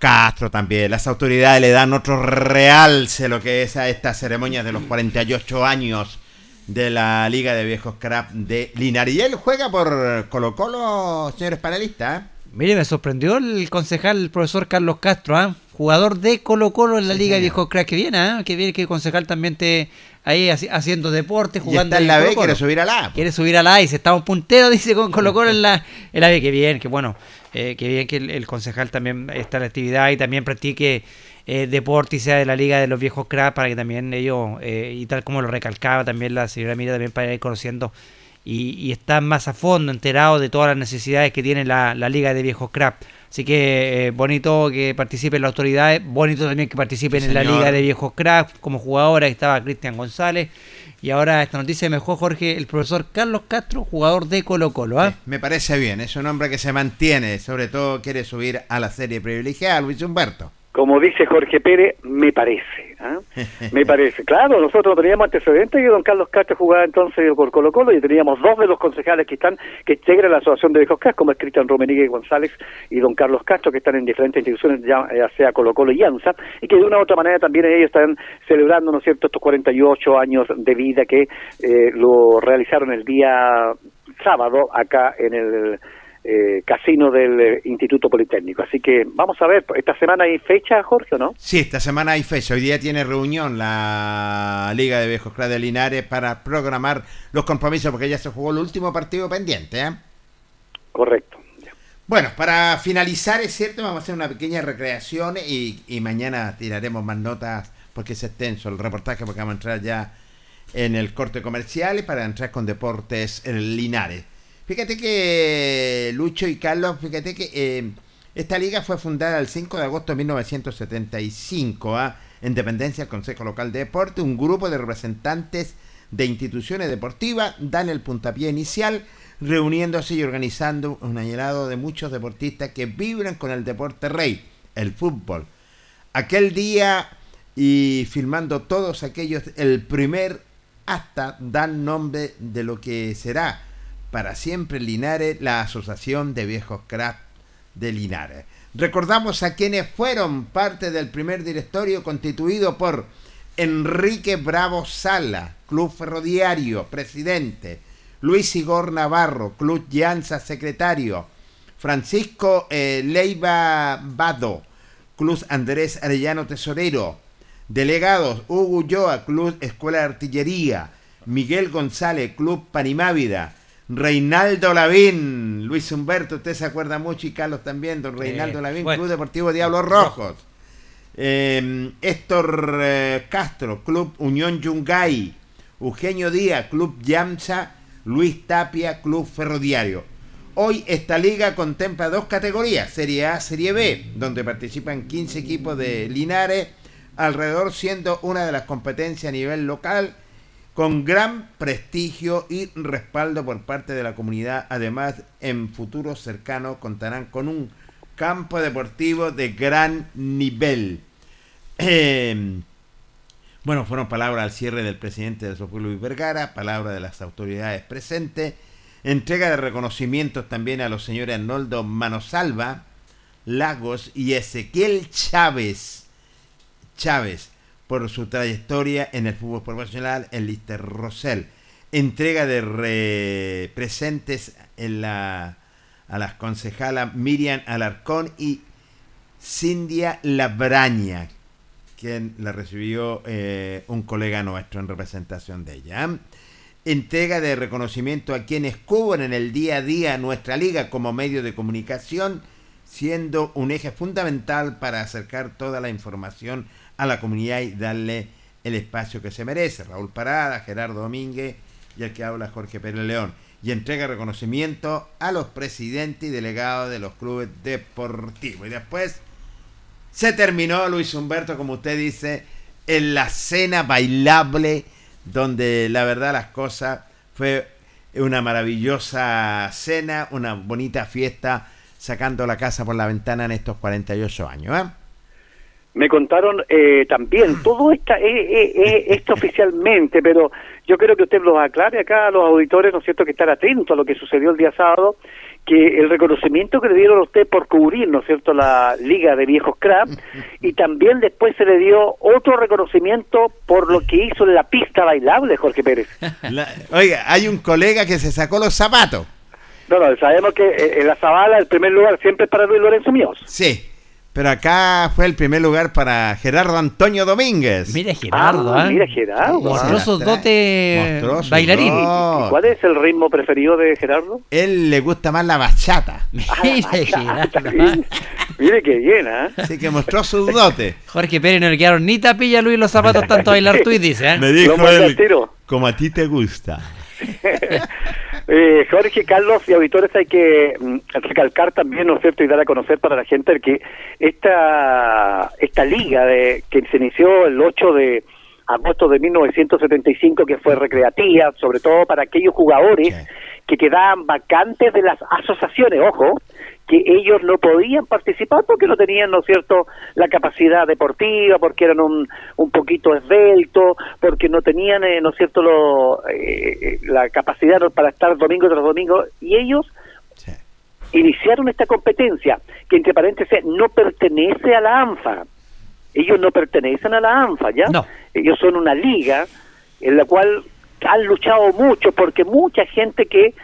Castro también. Las autoridades le dan otro realce lo que es a esta ceremonia de los 48 años de la Liga de Viejos Crap de Linares. Y él juega por Colo Colo, señores panelistas. ¿eh? Mire, me sorprendió el concejal, el profesor Carlos Castro, ¿ah? jugador de Colo Colo en la Liga de Viejos Crack. Que viene, ¿ah? que viene que el concejal también esté ahí haci- haciendo deporte, Y jugando está en la B, quiere subir a la A. Quiere subir a la A y se estamos punteros, dice con Colo Colo en la, en la B. Que bien, que bueno, eh, que bien que el, el concejal también está en la actividad y también practique eh, deporte y sea de la Liga de los Viejos Crack para que también ellos, eh, y tal como lo recalcaba también la señora Mira, también para ir conociendo y, y están más a fondo enterados de todas las necesidades que tiene la, la Liga de Viejos Crap. Así que eh, bonito que participen las autoridades, bonito también que participen Sí, en la. Liga de Viejos Crap como jugadora, estaba Cristian González. Y ahora esta noticia me dejó Jorge, el profesor Carlos Castro, jugador de Colo Colo. ¿ah? Me parece bien, es un hombre que se mantiene, sobre todo quiere subir a la serie privilegiada, Luis Humberto. Como dice Jorge Pérez, me parece. ¿Ah? Me parece. Claro, nosotros no teníamos antecedentes y don Carlos Castro jugaba entonces por Colo Colo y teníamos dos de los concejales que están, que integran la Asociación de Viejos Castro, como es Cristian Romenigue González y don Carlos Castro, que están en diferentes instituciones, ya, ya sea Colo Colo y ANSA, y que de una u otra manera también ellos están celebrando, ¿no es cierto?, estos 48 años de vida que eh, lo realizaron el día sábado acá en el eh, casino del eh, Instituto Politécnico. Así que vamos a ver, esta semana hay fecha, Jorge, ¿o no? Sí, esta semana hay fecha. Hoy día tiene reunión la Liga de Viejos Crack de Linares para programar los compromisos, porque ya se jugó el último partido pendiente. ¿eh? Correcto. Bueno, para finalizar, es cierto, vamos a hacer una pequeña recreación y, y mañana tiraremos más notas porque es extenso el reportaje, porque vamos a entrar ya en el corte comercial y para entrar con Deportes en Linares. Fíjate que Lucho y Carlos, fíjate que eh, esta liga fue fundada el 5 de agosto de 1975 ¿ah? en dependencia del Consejo Local de Deporte. Un grupo de representantes de instituciones deportivas dan el puntapié inicial, reuniéndose y organizando un añelado de muchos deportistas que vibran con el deporte rey, el fútbol. Aquel día y filmando todos aquellos, el primer hasta dan nombre de lo que será para siempre Linares la Asociación de Viejos Craft de Linares. Recordamos a quienes fueron parte del primer directorio constituido por Enrique Bravo Sala, Club Ferroviario, presidente, Luis Igor Navarro, Club Llanza, secretario, Francisco eh, Leiva Bado, Club Andrés Arellano, tesorero, delegados Hugo Ulloa, Club Escuela de Artillería, Miguel González, Club Panimávida, Reinaldo Lavín, Luis Humberto, usted se acuerda mucho y Carlos también, don Reinaldo Eh, Lavín, bueno. Club Deportivo Diablos Rojos. Eh, Héctor eh, Castro, Club Unión Yungay, Eugenio Díaz, Club Yamsa, Luis Tapia, Club Ferroviario. Hoy esta liga contempla dos categorías, Serie A, Serie B, donde participan 15 equipos de Linares, alrededor siendo una de las competencias a nivel local, con gran prestigio y respaldo por parte de la comunidad. Además, en futuro cercano contarán con un campo deportivo de gran nivel. Eh, bueno, fueron palabras al cierre del presidente de Sopolo Luis Vergara, palabras de las autoridades presentes, entrega de reconocimientos también a los señores Arnoldo Manosalva, Lagos y Ezequiel Chávez, Chávez, por su trayectoria en el fútbol profesional en Lister Rosell. Entrega de re- presentes en la a las concejalas Miriam Alarcón y Cindia Labraña, quien la recibió eh, un colega nuestro en representación de ella. Entrega de reconocimiento a quienes cubren en el día a día nuestra liga como medio de comunicación, siendo un eje fundamental para acercar toda la información a la comunidad y darle el espacio que se merece. Raúl Parada, Gerardo Domínguez y el que habla Jorge Pérez León. Y entrega reconocimiento a los presidentes y delegados de los clubes deportivos. Y después se terminó, Luis Humberto, como usted dice, en la cena bailable, donde la verdad las cosas fue una maravillosa cena, una bonita fiesta, sacando la casa por la ventana en estos 48 años. ¿eh? Me contaron eh, también, todo esta, eh, eh, eh, esto oficialmente, pero yo creo que usted lo aclare acá a los auditores, ¿no es cierto?, que estar atentos a lo que sucedió el día sábado, que el reconocimiento que le dieron a usted por cubrir, ¿no es cierto?, la Liga de Viejos Crap, y también después se le dio otro reconocimiento por lo que hizo en la pista bailable, Jorge Pérez. La- oiga, hay un colega que se sacó los zapatos. No, no, sabemos que eh, en la Zabala el primer lugar siempre es para Luis Lorenzo Míos. Sí, pero acá fue el primer lugar para Gerardo Antonio Domínguez. Mira Gerardo, Ah, ¿ah? mira Gerardo. Mostró ah. sus dotes bailarín. ¿Y cuál es el ritmo preferido de Gerardo? Él le gusta más la bachata. Mira Gerardo. ¿ah? Mire que llena, ¿eh? Así que mostró sus dotes. Jorge Pérez no le quedaron ni tapilla a Luis los zapatos tanto a bailar tú y dice, ¿eh? Me dijo él, tiro. como a ti te gusta. Eh, Jorge, Carlos y auditores, hay que mm, recalcar también, ¿no es cierto?, y dar a conocer para la gente que esta, esta liga de, que se inició el 8 de agosto de 1975, que fue recreativa, sobre todo para aquellos jugadores Sí. que quedaban vacantes de las asociaciones, ojo, que ellos no podían participar porque no tenían, ¿no es cierto?, la capacidad deportiva, porque eran un, un poquito esbeltos, porque no tenían, eh, ¿no es cierto?, lo, eh, eh, la capacidad para estar domingo tras domingo, y ellos Sí. iniciaron esta competencia, que entre paréntesis no pertenece a la ANFA. Ellos no pertenecen a la ANFA, ¿ya? No. Ellos son una liga en la cual han luchado mucho porque mucha gente que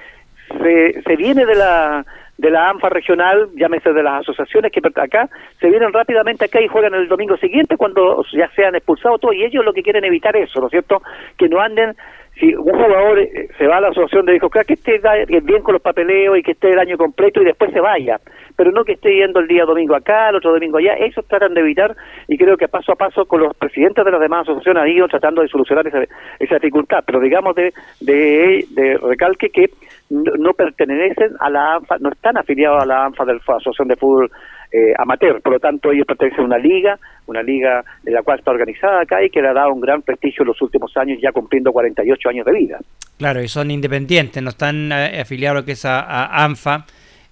se, se viene de la de la ANFA regional, llámese de las asociaciones que acá, se vienen rápidamente acá y juegan el domingo siguiente cuando ya sean expulsados todos, y ellos lo que quieren evitar eso, ¿no es cierto? Que no anden, si un jugador eh, se va a la asociación de dijo que esté da- bien con los papeleos y que esté el año completo y después se vaya, pero no que esté yendo el día domingo acá, el otro domingo allá, eso tratan de evitar y creo que paso a paso con los presidentes de las demás asociaciones han ido tratando de solucionar esa, esa dificultad, pero digamos de, de, de recalque que no, no pertenecen a la ANFA, no están afiliados a la ANFA de la Asociación de Fútbol eh, Amateur, por lo tanto ellos pertenecen a una liga, una liga en la cual está organizada acá y que le ha dado un gran prestigio en los últimos años, ya cumpliendo 48 años de vida. Claro, y son independientes, no están eh, afiliados a lo que es a, a ANFA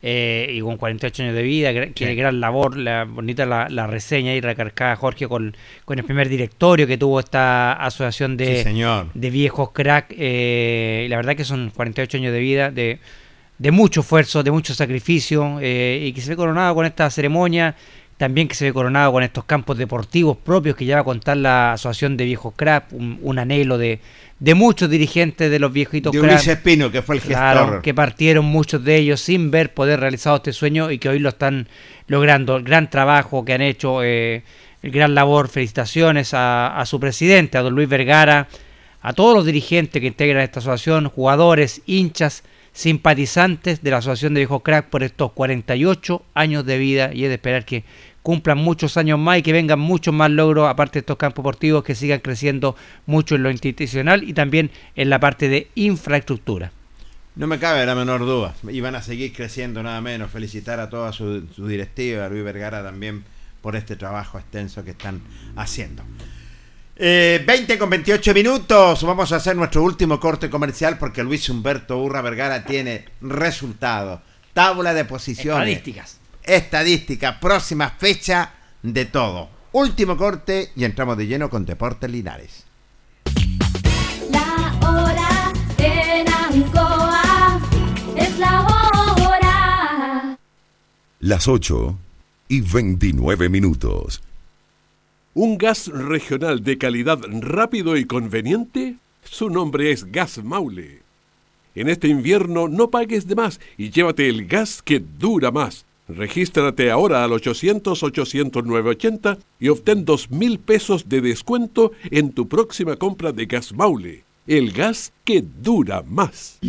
eh, y con 48 años de vida, que gran labor, la bonita la, la reseña y recargada Jorge con, con el primer directorio que tuvo esta asociación de, Sí, señor. de viejos crack. eh, y la verdad que son 48 años de vida, de, de mucho esfuerzo, de mucho sacrificio, eh, y que se ve coronado con esta ceremonia. También que se ve coronado con estos campos deportivos propios que ya va a contar la Asociación de Viejos Crack, un, un anhelo de, de muchos dirigentes de los viejitos De. Ulises Espino, que fue el gestor. Claro, que partieron muchos de ellos sin ver poder realizado este sueño y que hoy lo están logrando. El gran trabajo que han hecho, eh, el gran labor. Felicitaciones a, a su presidente, a don Luis Vergara, a todos los dirigentes que integran esta asociación, jugadores, hinchas, simpatizantes de la Asociación de Viejos Crack por estos 48 años de vida y es de esperar que cumplan muchos años más y que vengan muchos más logros aparte de estos campos deportivos que sigan creciendo mucho en lo institucional y también en la parte de infraestructura. No me cabe la menor duda. Y van a seguir creciendo nada menos. Felicitar a toda su, su directiva, a Luis Vergara también, por este trabajo extenso que están haciendo. Eh, 20 con 28 minutos. Vamos a hacer nuestro último corte comercial porque Luis Humberto Urra Vergara tiene resultados, tabla de posiciones, Estadísticas. estadística, próxima fecha de todo. Último corte y entramos de lleno con Deportes Linares. La hora en Ancoa es la hora. Las 8 y 29 minutos. Un gas regional de calidad rápido y conveniente. Su nombre es Gas Maule. En este invierno no pagues de más y llévate el gas que dura más. Regístrate ahora al 800-800-980 y obtén 2 mil pesos de descuento en tu próxima compra de gas Maule. El gas que dura más.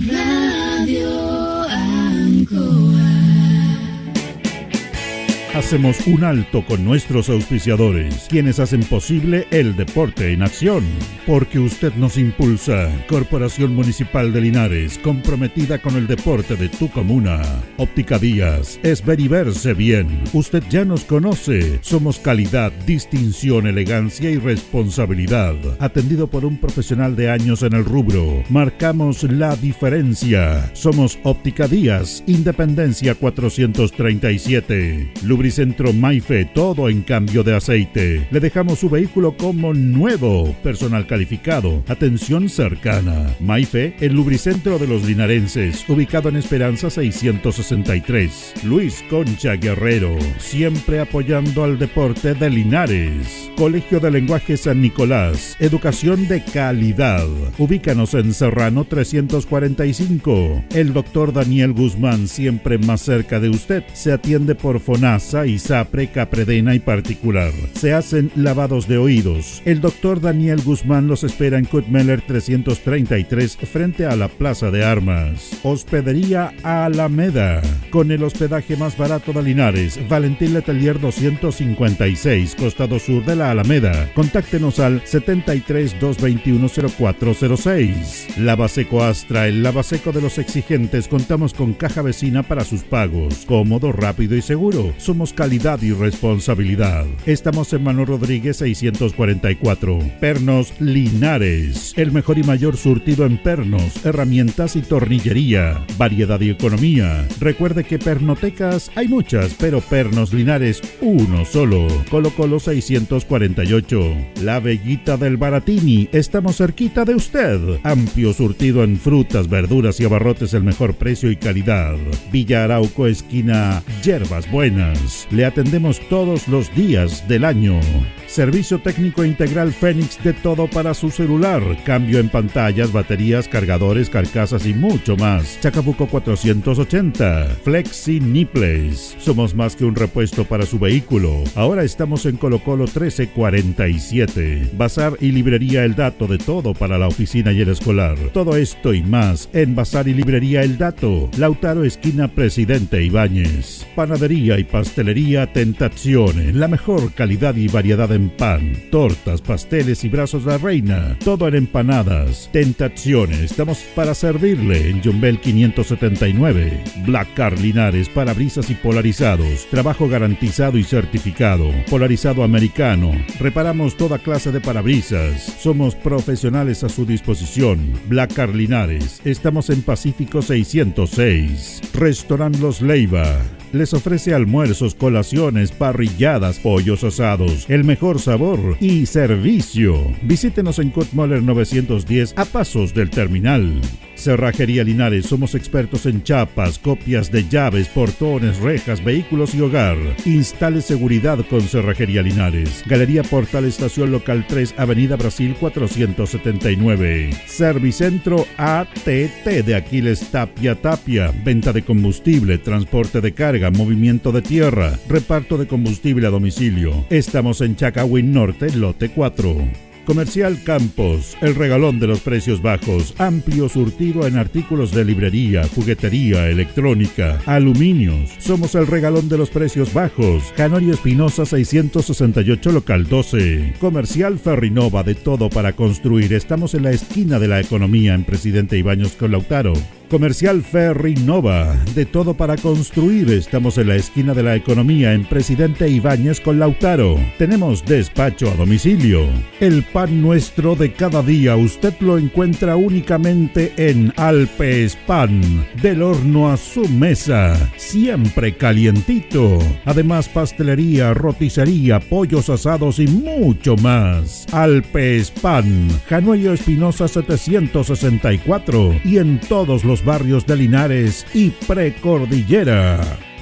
Hacemos un alto con nuestros auspiciadores, quienes hacen posible el deporte en acción. Porque usted nos impulsa. Corporación Municipal de Linares, comprometida con el deporte de tu comuna. Óptica Díaz, es ver y verse bien. Usted ya nos conoce. Somos calidad, distinción, elegancia y responsabilidad. Atendido por un profesional de años en el rubro. Marcamos la diferencia. Somos Óptica Díaz, Independencia 437. Lubricentro Maife, todo en cambio de aceite. Le dejamos su vehículo como nuevo, personal calificado, atención cercana. Maife, el lubricentro de los linarenses, ubicado en Esperanza 663. Luis Concha Guerrero, siempre apoyando al deporte de Linares. Colegio de Lenguaje San Nicolás, educación de calidad. Ubícanos en Serrano 345. El doctor Daniel Guzmán, siempre más cerca de usted, se atiende por FONASA y SAPRE, Capredena y particular. Se hacen lavados de oídos. El doctor Daniel Guzmán los espera en Kutmeller 333 frente a la Plaza de Armas. Hospedería Alameda. Con el hospedaje más barato de Linares. Valentín Letelier 256, costado sur de la Alameda. Contáctenos al 73 221 0406. Lavaseco Astra, el lavaseco de los exigentes. Contamos con caja vecina para sus pagos. Cómodo, rápido y seguro. Somos calidad y responsabilidad. Estamos en Manuel Rodríguez 644. Pernos Linares. El mejor y mayor surtido en pernos, herramientas y tornillería. Variedad y economía. Recuerde que pernotecas hay muchas, pero Pernos Linares uno solo. Colo Colo 648. La Bellita del Baratini. Estamos cerquita de usted. Amplio surtido en frutas, verduras y abarrotes el mejor precio y calidad. Villa Arauco esquina Yerbas Buenas. Le atendemos todos los días del año. Servicio técnico integral Fénix de todo para su celular. Cambio en pantallas, baterías, cargadores, carcasas y mucho más. Chacabuco 480. Flexi Nipples. Somos más que un repuesto para su vehículo. Ahora estamos en Colo Colo 1347. Bazar y librería El Dato de todo para la oficina y el escolar. Todo esto y más en Bazar y librería El Dato. Lautaro esquina Presidente Ibáñez. Panadería y pastelería Tentazione. La mejor calidad y variedad en pan, tortas, pasteles y brazos de la reina. Todo en empanadas. Tentaciones. Estamos para servirle en Jumbel 579. Black Car Linares, parabrisas y polarizados. Trabajo garantizado y certificado. Polarizado americano. Reparamos toda clase de parabrisas. Somos profesionales a su disposición. Black Car Linares. Estamos en Pacífico 606. Restaurant Los Leiva les ofrece almuerzos, colaciones, parrilladas, pollos asados, el mejor sabor y servicio. Visítenos en Kutmoller 910 a pasos del terminal. Cerrajería Linares, somos expertos en chapas, copias de llaves, portones, rejas, vehículos y hogar. Instale seguridad con Cerrajería Linares. Galería Portal Estación Local 3, Avenida Brasil 479. Servicentro ATT de Aquiles Tapia Tapia. Venta de combustible, transporte de carga, movimiento de tierra, reparto de combustible a domicilio. Estamos en Chacawin Norte, lote 4. Comercial Campos, el regalón de los precios bajos, amplio surtido en artículos de librería, juguetería, electrónica, aluminios. Somos el regalón de los precios bajos. Canorio Espinosa 668 local 12. Comercial Ferrinova de todo para construir. Estamos en la esquina de la economía en Presidente Ibaños con Lautaro. Comercial Ferry Nova, de todo para construir. Estamos en la esquina de la economía en Presidente Ibáñez con Lautaro. Tenemos despacho a domicilio. El pan nuestro de cada día usted lo encuentra únicamente en Alpes Pan, del horno a su mesa, siempre calientito. Además pastelería, roticería, pollos asados y mucho más. Alpes Pan, Januello Espinosa 764 y en todos los barrios de Linares y Precordillera.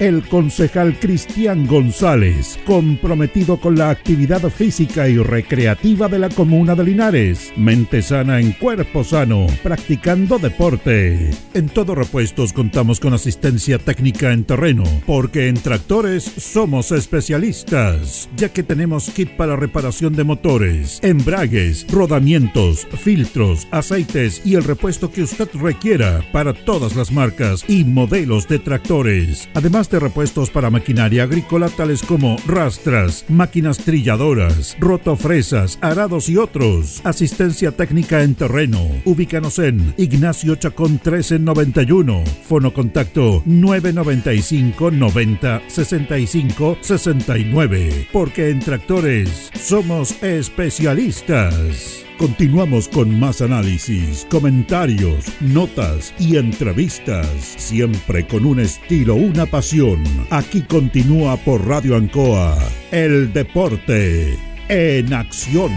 El concejal Cristian González, comprometido con la actividad física y recreativa de la comuna de Linares. Mente sana en cuerpo sano, practicando deporte. En Todo Repuestos contamos con asistencia técnica en terreno, porque en tractores somos especialistas, ya que tenemos kit para reparación de motores, embragues, rodamientos, filtros, aceites y el repuesto que usted requiera para todas las marcas y modelos de tractores. Además de repuestos para maquinaria agrícola tales como rastras, máquinas trilladoras, rotofresas, arados y otros. Asistencia técnica en terreno. Ubícanos en Ignacio Chacón 1391. Fono contacto 995 90 65 69. Porque en tractores somos especialistas. Continuamos con más análisis, comentarios, notas y entrevistas, siempre con un estilo, una pasión. Aquí continúa por Radio Ancoa, el deporte en acción.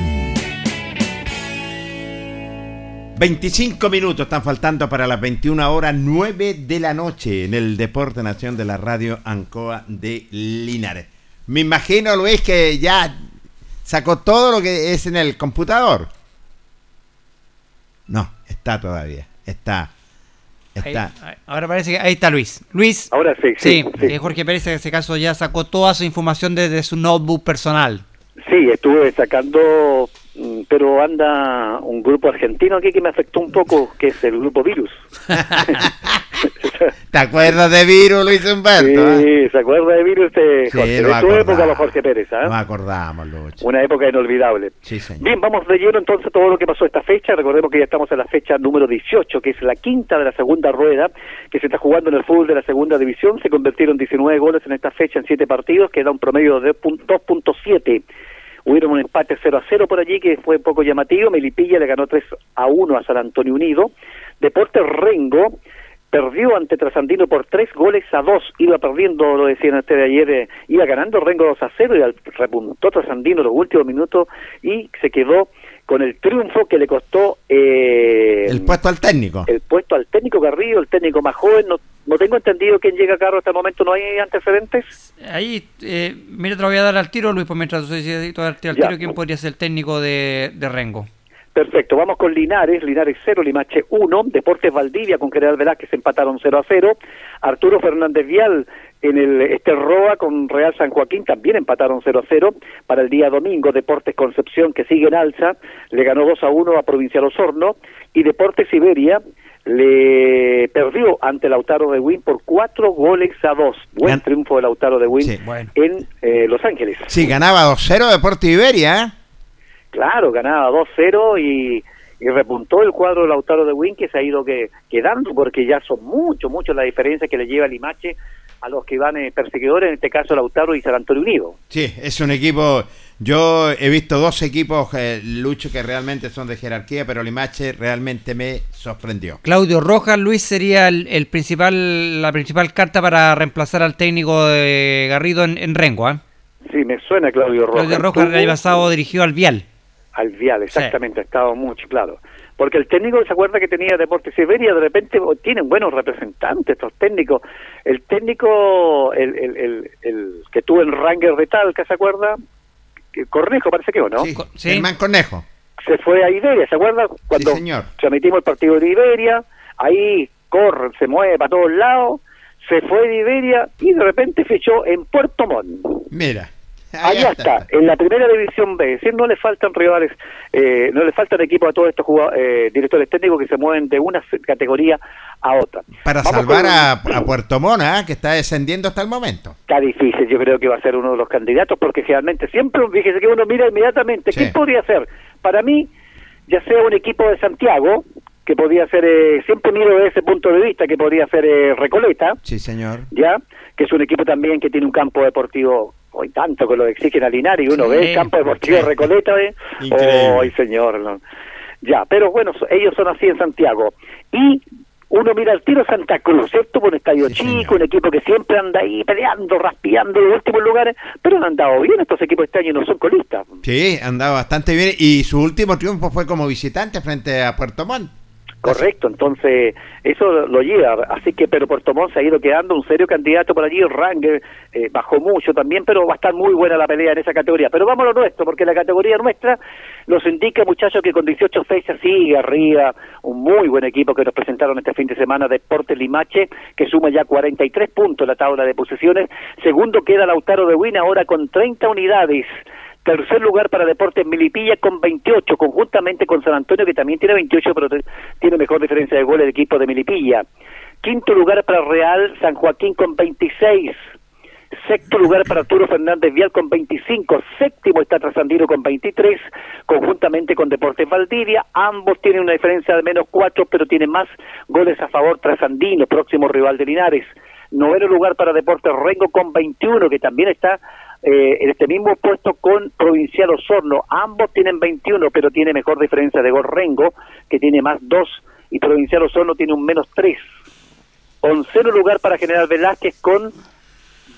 25 minutos están faltando para las 21 horas 9 de la noche en el Deporte Nación de la Radio Ancoa de Linares. Me imagino, Luis, que ya sacó todo lo que es en el computador. No, está todavía. Está. Está. Ahí- ahora parece que ahí está Luis. Luis. Ahora sí, sí, sí. eh, Jorge Pérez en ese caso ya sacó toda su información desde su notebook personal. Sí, estuve sacando, pero anda un grupo argentino aquí que me afectó un poco, que es el grupo Virus. ¿Te acuerdas de Virus, Luis Humberto? Sí, ¿se acuerda de Virus de, Sí, Jorge? lo de tu época, los Jorge Pérez, ¿ah? Nos acordamos, Lucho. Una época inolvidable. Sí, señor. Bien, vamos de lleno entonces todo lo que pasó esta fecha. Recordemos que ya estamos en la fecha número 18, que es la quinta de la segunda rueda, que se está jugando en el fútbol de la segunda división. Se convirtieron 19 goles en esta fecha en 7 partidos, que da un promedio de pun- 2.7. Hubieron un empate 0 a 0 por allí, que fue poco llamativo. Melipilla le ganó 3 a 1 a San Antonio Unido. Deportes Rengo perdió ante Trasandino por 3 goles a 2. Iba perdiendo, lo decían ustedes ayer, eh, iba ganando Rengo 2 a 0 y repuntó Trasandino los últimos minutos y se quedó con el triunfo que le costó eh, El puesto al técnico. el puesto al técnico Garrido, el técnico más joven. No, no tengo entendido quién llega a cargo hasta el momento, ¿no hay antecedentes? Ahí, eh, mira, te lo voy a dar al tiro, Luis, pues mientras tú dices, al Ya. tiro quién podría ser el técnico de, de Rengo. Perfecto, vamos con Linares, Linares 0, Limache 1, Deportes Valdivia con General Velázquez empataron 0 a 0, Arturo Fernández Vial en el este Roa con Real San Joaquín también empataron 0 a 0, para el día domingo Deportes Concepción que sigue en alza, le ganó 2 a 1 a Provincial Osorno y Deportes Siberia le perdió ante Lautaro de Win por 4 goles a 2, buen Gan- triunfo de Lautaro de Sí, bueno. en eh, Los Ángeles. Sí, ganaba 2-0 Deporte Iberia, ¿eh? Claro, ganaba 2-0 y, y repuntó el cuadro de Lautaro de Win que se ha ido que, quedando porque ya son mucho, mucho la diferencia que le lleva Limache a los que van eh, perseguidores, en este caso Lautaro y San Antonio Unido. Sí, es un equipo. Yo he visto dos equipos, eh, Lucho, que realmente son de jerarquía, pero Limache realmente me sorprendió. Claudio Rojas, Luis, sería el, el principal, la principal carta para reemplazar al técnico de Garrido en, en Rengo. ¿ah? Sí, me suena Claudio Rojas. Claudio Rojas el año pasado dirigió al Vial. Al Vial, exactamente, ha estado mucho, claro. Porque el técnico, ¿se acuerda que tenía Deportes Siberia? De repente oh, tienen buenos representantes estos técnicos. El técnico, el, el, el, el que tuvo en Ranger de Talca, ¿se acuerda? Cornejo parece que, ¿o no? Sí, Germán Cornejo. se fue a Iberia, ¿se acuerda? Cuando Sí, señor. transmitimos el partido de Iberia, ahí corre, se mueve para todos lados, se fue de Iberia y de repente fichó en Puerto Montt. Mira. Allá está, en la primera división B, es decir, no le faltan rivales, eh, no le faltan equipos a todos estos eh, directores técnicos que se mueven de una categoría a otra. Para Vamos salvar con- a, a Puerto Mona, ¿eh? que está descendiendo hasta el momento. Está difícil, yo creo que va a ser uno de los candidatos porque generalmente siempre, fíjese que uno mira inmediatamente, ¿qué podría ser? Para mí, ya sea un equipo de Santiago, que podría ser, eh, siempre miro desde ese punto de vista, que podría ser eh, Recoleta, Sí, señor. ya, que es un equipo también que tiene un campo deportivo Hoy tanto que lo exigen a Linares y uno Sí, ve el campo deportivo sí. Recoleta, ¿eh? Increíble. ¡Ay, señor! no. Ya, pero bueno, ellos son así en Santiago. Y uno mira al tiro Santa Cruz, ¿cierto? Un estadio Sí, chico, señor. un equipo que siempre anda ahí peleando, raspillando en los últimos lugares, pero han andado bien estos equipos este año, no son colistas. Sí, andaba bastante bien y su último triunfo fue como visitante frente a Puerto Montt. Correcto, entonces eso lo lleva, así que pero Puerto Montt se ha ido quedando un serio candidato por allí, Ranger eh, bajó mucho también, pero va a estar muy buena la pelea en esa categoría. Pero vamos a lo nuestro, porque la categoría nuestra nos indica, muchachos, que con 18 fechas sigue arriba un muy buen equipo que nos presentaron este fin de semana, Deportes Limache, que suma ya 43 puntos en la tabla de posiciones. Segundo queda Lautaro de Win, ahora con 30 unidades. Tercer lugar para Deportes Milipilla con 28, conjuntamente con San Antonio, que también tiene 28, pero tiene mejor diferencia de gol el equipo de Milipilla. Quinto lugar para Real San Joaquín con 26. Sexto lugar para Arturo Fernández Vial con 25. Séptimo está Trasandino con 23, conjuntamente con Deportes Valdivia. Ambos tienen una diferencia de menos 4, pero tienen más goles a favor Trasandino, próximo rival de Linares. Noveno lugar para Deportes Rengo con 21, que también está eh, en este mismo puesto con Provincial Osorno. Ambos tienen 21, pero tiene mejor diferencia de gol Rengo, que tiene más 2, y Provincial Osorno tiene un menos 3. Onceno lugar para General Velázquez con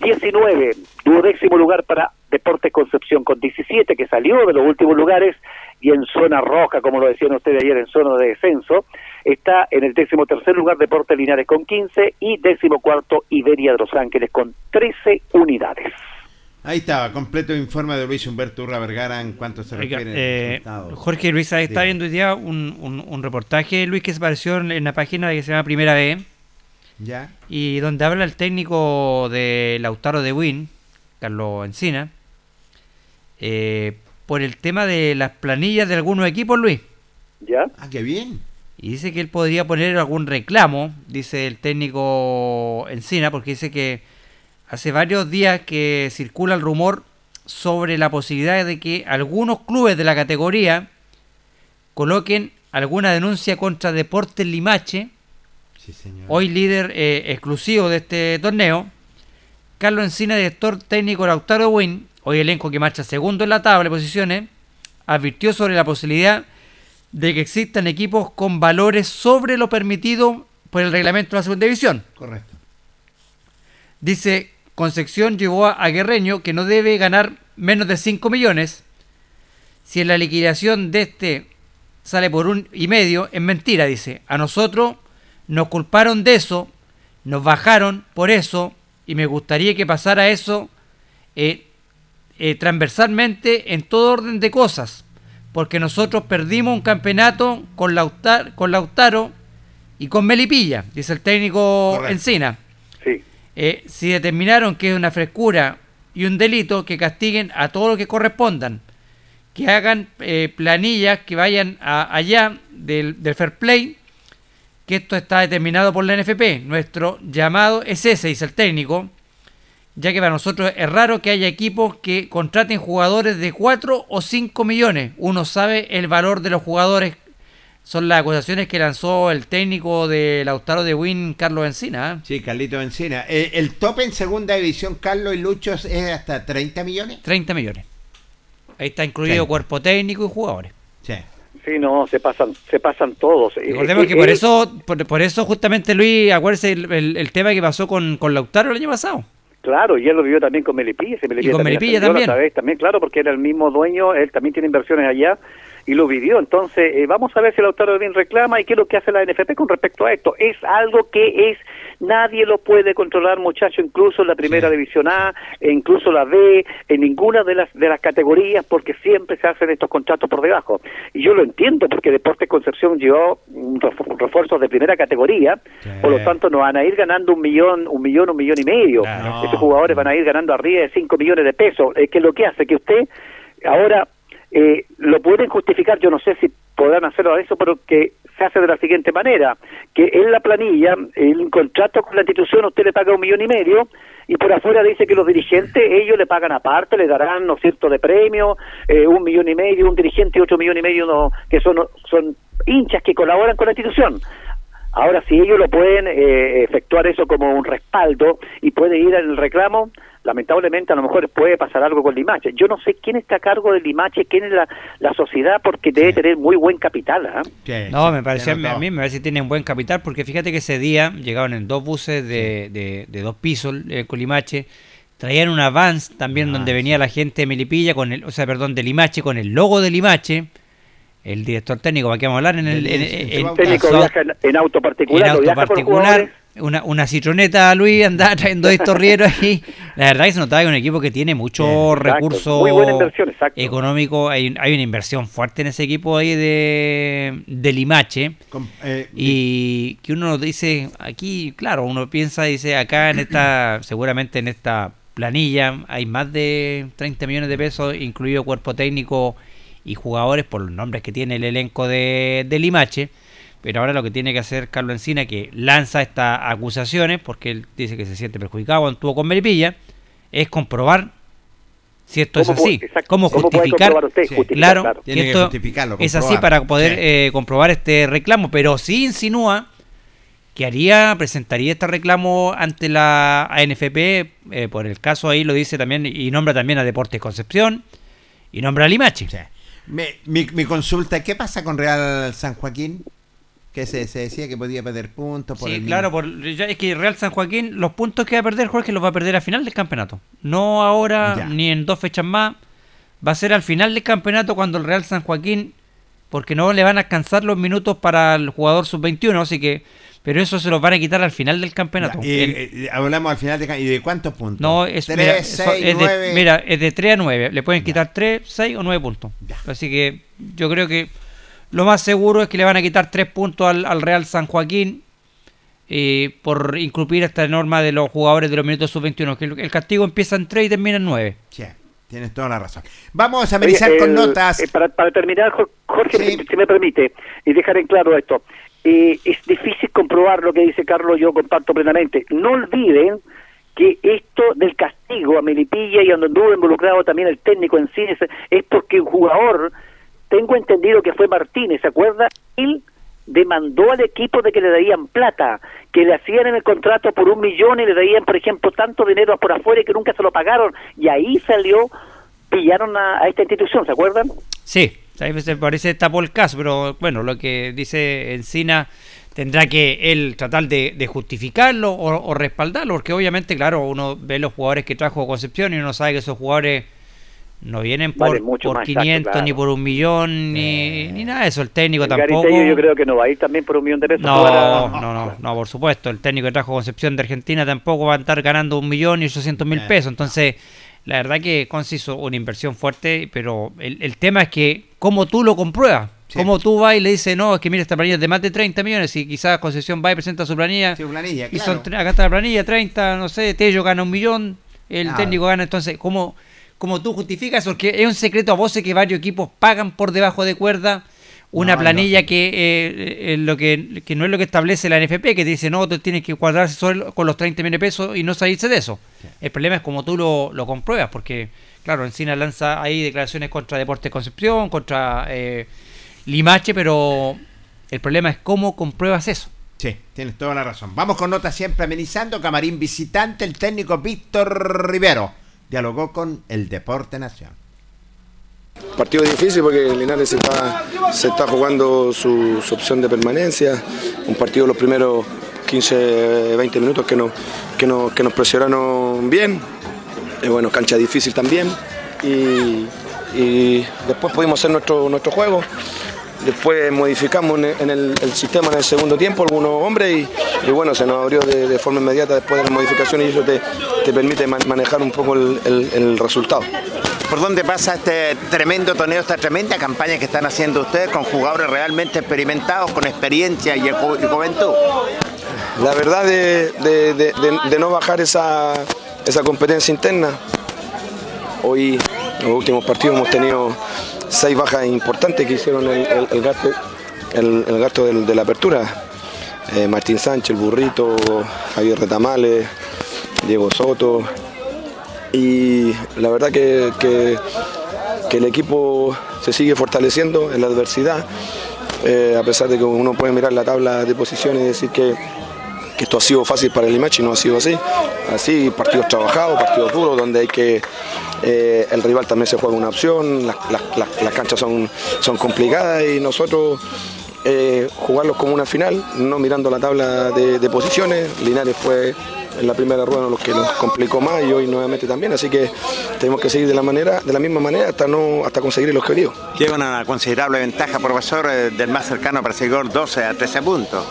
19, duodécimo lugar para Deportes Concepción con 17, que salió de los últimos lugares y en zona roja, como lo decían ustedes ayer, en zona de descenso, está en el décimo tercer lugar Deportes Linares con 15 y décimo cuarto Iberia de Los Ángeles con 13 unidades. Ahí estaba, completo informe de Luis Humberto Urra Vergara en cuanto se Oiga, refiere eh. Jorge Luis, ahí está viendo hoy día un, un- un reportaje, Luis, que se apareció en, en la página que se llama Primera B, Ya. y donde habla el técnico de Lautaro de Win, Carlos Encina, eh, por el tema de las planillas de algunos equipos, Luis. ¿Ya? Ah, qué bien. Y dice que él podría poner algún reclamo, dice el técnico Encina, porque dice que hace varios días que circula el rumor sobre la posibilidad de que algunos clubes de la categoría coloquen alguna denuncia contra Deportes Limache, Sí, señor. hoy líder eh, exclusivo de este torneo. Carlos Encina, director técnico Lautaro Win, hoy elenco que marcha segundo en la tabla de posiciones, advirtió sobre la posibilidad de que existan equipos con valores sobre lo permitido por el reglamento de la segunda división. Correcto. Dice, Concepción llevó a, Guerreño que no debe ganar menos de 5 millones. Si en la liquidación de este sale por un y medio, es mentira, dice. A nosotros nos culparon de eso, nos bajaron por eso, y me gustaría que pasara eso eh, eh, transversalmente en todo orden de cosas. Porque nosotros perdimos un campeonato con, Lautar- con Lautaro y con Melipilla, dice el técnico Correcto. Encina. Eh, si determinaron que es una frescura y un delito, que castiguen a todos los que correspondan. Que hagan eh, planillas que vayan a- allá del, del fair play, que esto está determinado por la NFP. Nuestro llamado es ese, dice el técnico, ya que para nosotros es raro que haya equipos que contraten jugadores de 4 o 5 millones. Uno sabe el valor de los jugadores. Son las acusaciones que lanzó el técnico de Lautaro de Win, Carlos Encina. ¿eh? Sí, Carlito Encina. Eh, el tope en segunda división, Carlos y Luchos, es hasta 30 millones. 30 millones. Ahí está incluido Sí. cuerpo técnico y jugadores. Sí. Sí, no, se pasan, se pasan todos. Eh, Recordemos eh, que por eh, eso, por, por eso justamente Luis, acuérdese el, el- el tema que pasó con, con Lautaro el año pasado. Claro, y él lo vivió también con Melipilla. Y con Melipilla también. otra vez también, claro, porque era el mismo dueño, él también tiene inversiones allá y lo vivió. Entonces, eh, vamos a ver si el autor bien reclama y qué es lo que hace la NFP con respecto a esto. Es algo que es, nadie lo puede controlar, muchacho, incluso en la primera división A, e incluso la B, en ninguna de las, de las categorías, porque siempre se hacen estos contratos por debajo. Y yo lo entiendo, porque Deportes Concepción llevó refu- refuerzos de primera categoría, por lo tanto nos van a ir ganando un millón, un millón, un millón y medio. Claro. Estos jugadores van a ir ganando arriba de 5 millones de pesos, eh, que es lo que hace que usted ahora eh, lo pueden justificar, yo no sé si podrán hacerlo a eso, pero que se hace de la siguiente manera, que en la planilla, el contrato con la institución, usted le paga un millón y medio, y por afuera dice que los dirigentes, ellos le pagan aparte, le darán, ¿no cierto?, de premio, eh, un millón y medio, un dirigente y otro millón y medio, no, que son, son hinchas que colaboran con la institución. Ahora, si ellos lo pueden eh, efectuar eso como un respaldo y puede ir al reclamo, lamentablemente a lo mejor puede pasar algo con Limache. Yo no sé quién está a cargo de Limache, quién es la, la sociedad, porque debe tener muy buen capital. ¿ah? No, me parecía, a mí me parece que tienen buen capital porque fíjate que ese día llegaron en dos buses de, de, de dos pisos eh, con Limache, traían una Vans también donde venía la gente de Melipilla, con el, o sea, perdón, de Limache, con el logo de Limache. El director técnico, ¿para qué vamos a hablar? En el, en, en- El en- técnico en- viaja en, en auto particular, en auto viaja particular, una, una citroneta Luis andaba trayendo estos rieros ahí. La verdad que se notaba que es un equipo que tiene mucho Exacto, recurso muy buena inversión, exacto. económico. Hay, hay una inversión fuerte en ese equipo ahí de, de Limache. eh, y que uno dice, aquí, claro, uno piensa, dice, acá en esta, seguramente en esta planilla hay más de 30 millones de pesos, incluido cuerpo técnico y jugadores por los nombres que tiene el elenco de, de Limache. Pero ahora lo que tiene que hacer Carlos Encina, que lanza estas acusaciones, porque él dice que se siente perjudicado cuando estuvo con Melipilla, es comprobar si esto es ¿Cómo así. puede- exacto, ¿Cómo justificar? comprobar usted? Justificar, claro, claro. que Tiene esto es así para poder Sí. eh, comprobar este reclamo, pero sí insinúa que haría, presentaría este reclamo ante la ANFP, eh, por el caso ahí lo dice también, y nombra también a Deportes Concepción, y nombra a Limache. Mi, mi consulta, ¿qué pasa con Real San Joaquín? Que se, se decía que podía perder puntos por Sí, el claro, por, ya es que Real San Joaquín, los puntos que va a perder Jorge los va a perder a final del campeonato. No ahora, Ya. ni en dos fechas más. Va a ser al final del campeonato cuando el Real San Joaquín, porque no le van a alcanzar los minutos para el jugador sub-21, así que, pero eso se los van a quitar al final del campeonato. Y, El- eh, hablamos al final de, ¿y de cuántos puntos? no, es, Tres, mira, eso seis, es de, nueve. mira, es de 3 a 9. Le pueden quitar 3, 6 o 9 puntos. Así que yo creo que lo más seguro es que le van a quitar 3 puntos al, al Real San Joaquín eh, por incumplir esta norma de los jugadores de los minutos sub-21. Que el, el castigo empieza en 3 y termina en 9. Sí, tienes toda la razón. Vamos a amenizar Oye, con el- notas. eh, para, para terminar, Jor- Jorge, si- si me permite, y dejar en claro esto. Eh, es difícil comprobar lo que dice Carlos, yo comparto plenamente. No olviden que esto del castigo a Melipilla y donde anduvo involucrado también el técnico en sí es, porque un jugador, tengo entendido que fue Martínez, ¿se acuerda? Él demandó al equipo de que le darían plata, que le hacían en el contrato por un millón y le darían, por ejemplo, tanto dinero por afuera que nunca se lo pagaron. Y ahí salió, pillaron a, a esta institución, ¿se acuerdan? Sí, a veces parece caso, pero bueno, lo que dice Encina tendrá que él tratar de, de justificarlo o, o respaldarlo, porque obviamente, claro, uno ve los jugadores que trajo Concepción y uno sabe que esos jugadores no vienen por, mucho exacto, 500 ni por un millón ni, ni nada de eso. El técnico El tampoco. Garitello yo creo que no va a ir también por un millón de pesos. No, para- no, no, no, por supuesto. El técnico que trajo Concepción de Argentina tampoco va a estar ganando un millón y ochocientos mil pesos. Entonces, la verdad que Conce hizo una inversión fuerte, pero el, el tema es que, ¿cómo tú lo compruebas? ¿Cómo tú vas y le dices, no, es que mira, esta planilla es de más de 30 millones y quizás Concepción va y presenta su planilla? Su planilla, y claro. son, tre- acá está la planilla, 30, no sé, Tello gana un millón, el Claro. técnico gana, entonces, ¿cómo, ¿cómo tú justificas? Porque es un secreto a voces que varios equipos pagan por debajo de cuerda una No, planilla que, eh, eh, lo que, que no es lo que establece la NFP, que te dice, no, tú tienes que cuadrarse solo con los 30 millones de pesos y no salirse de eso. El problema es como tú lo, lo compruebas, porque, claro, Encina lanza ahí declaraciones contra Deportes Concepción, contra eh, Limache, pero el problema es cómo compruebas eso. Sí, tienes toda la razón. Vamos con notas siempre amenizando. Camarín visitante, el técnico Víctor Rivero dialogó con el Deporte Nación. Partido difícil porque Linares se está, jugando su, opción de permanencia. Un partido los primeros 15, 20 minutos que nos, que nos, presionaron bien. Y bueno, cancha difícil también. Y, y después pudimos hacer nuestro, nuestro juego. Después modificamos en el, sistema en el segundo tiempo algunos hombres y, y bueno, se nos abrió de, de forma inmediata después de la modificación y eso te, te permite man- manejar un poco el- el- el resultado. ¿Por dónde pasa este tremendo torneo, esta tremenda campaña que están haciendo ustedes con jugadores realmente experimentados, con experiencia y, ju- y juventud? La verdad de, de- de- de- de no bajar esa, esa competencia interna. Hoy, en los últimos partidos, hemos tenido seis bajas importantes que hicieron el, gasto, el, gasto de la apertura. Eh, Martín Sánchez, el burrito, Javier Retamales, Diego Soto. Y la verdad que, que- que el equipo se sigue fortaleciendo en la adversidad. eh, a pesar de que uno puede mirar la tabla de posiciones y decir que, que esto ha sido fácil para el Limache, no ha sido así. Así, partidos trabajados, partidos duros, donde hay que eh, el rival también se juega una opción, las, las- las- canchas son, son complicadas y nosotros eh, jugarlos como una final, no mirando la tabla de, posiciones. Linares fue en la primera rueda los que nos complicó más y hoy nuevamente también, así que tenemos que seguir de la manera, de la misma manera hasta no hasta conseguir el objetivo. Lleva una considerable ventaja, profesor, eh, del más cercano perseguidor 12 a 13 puntos.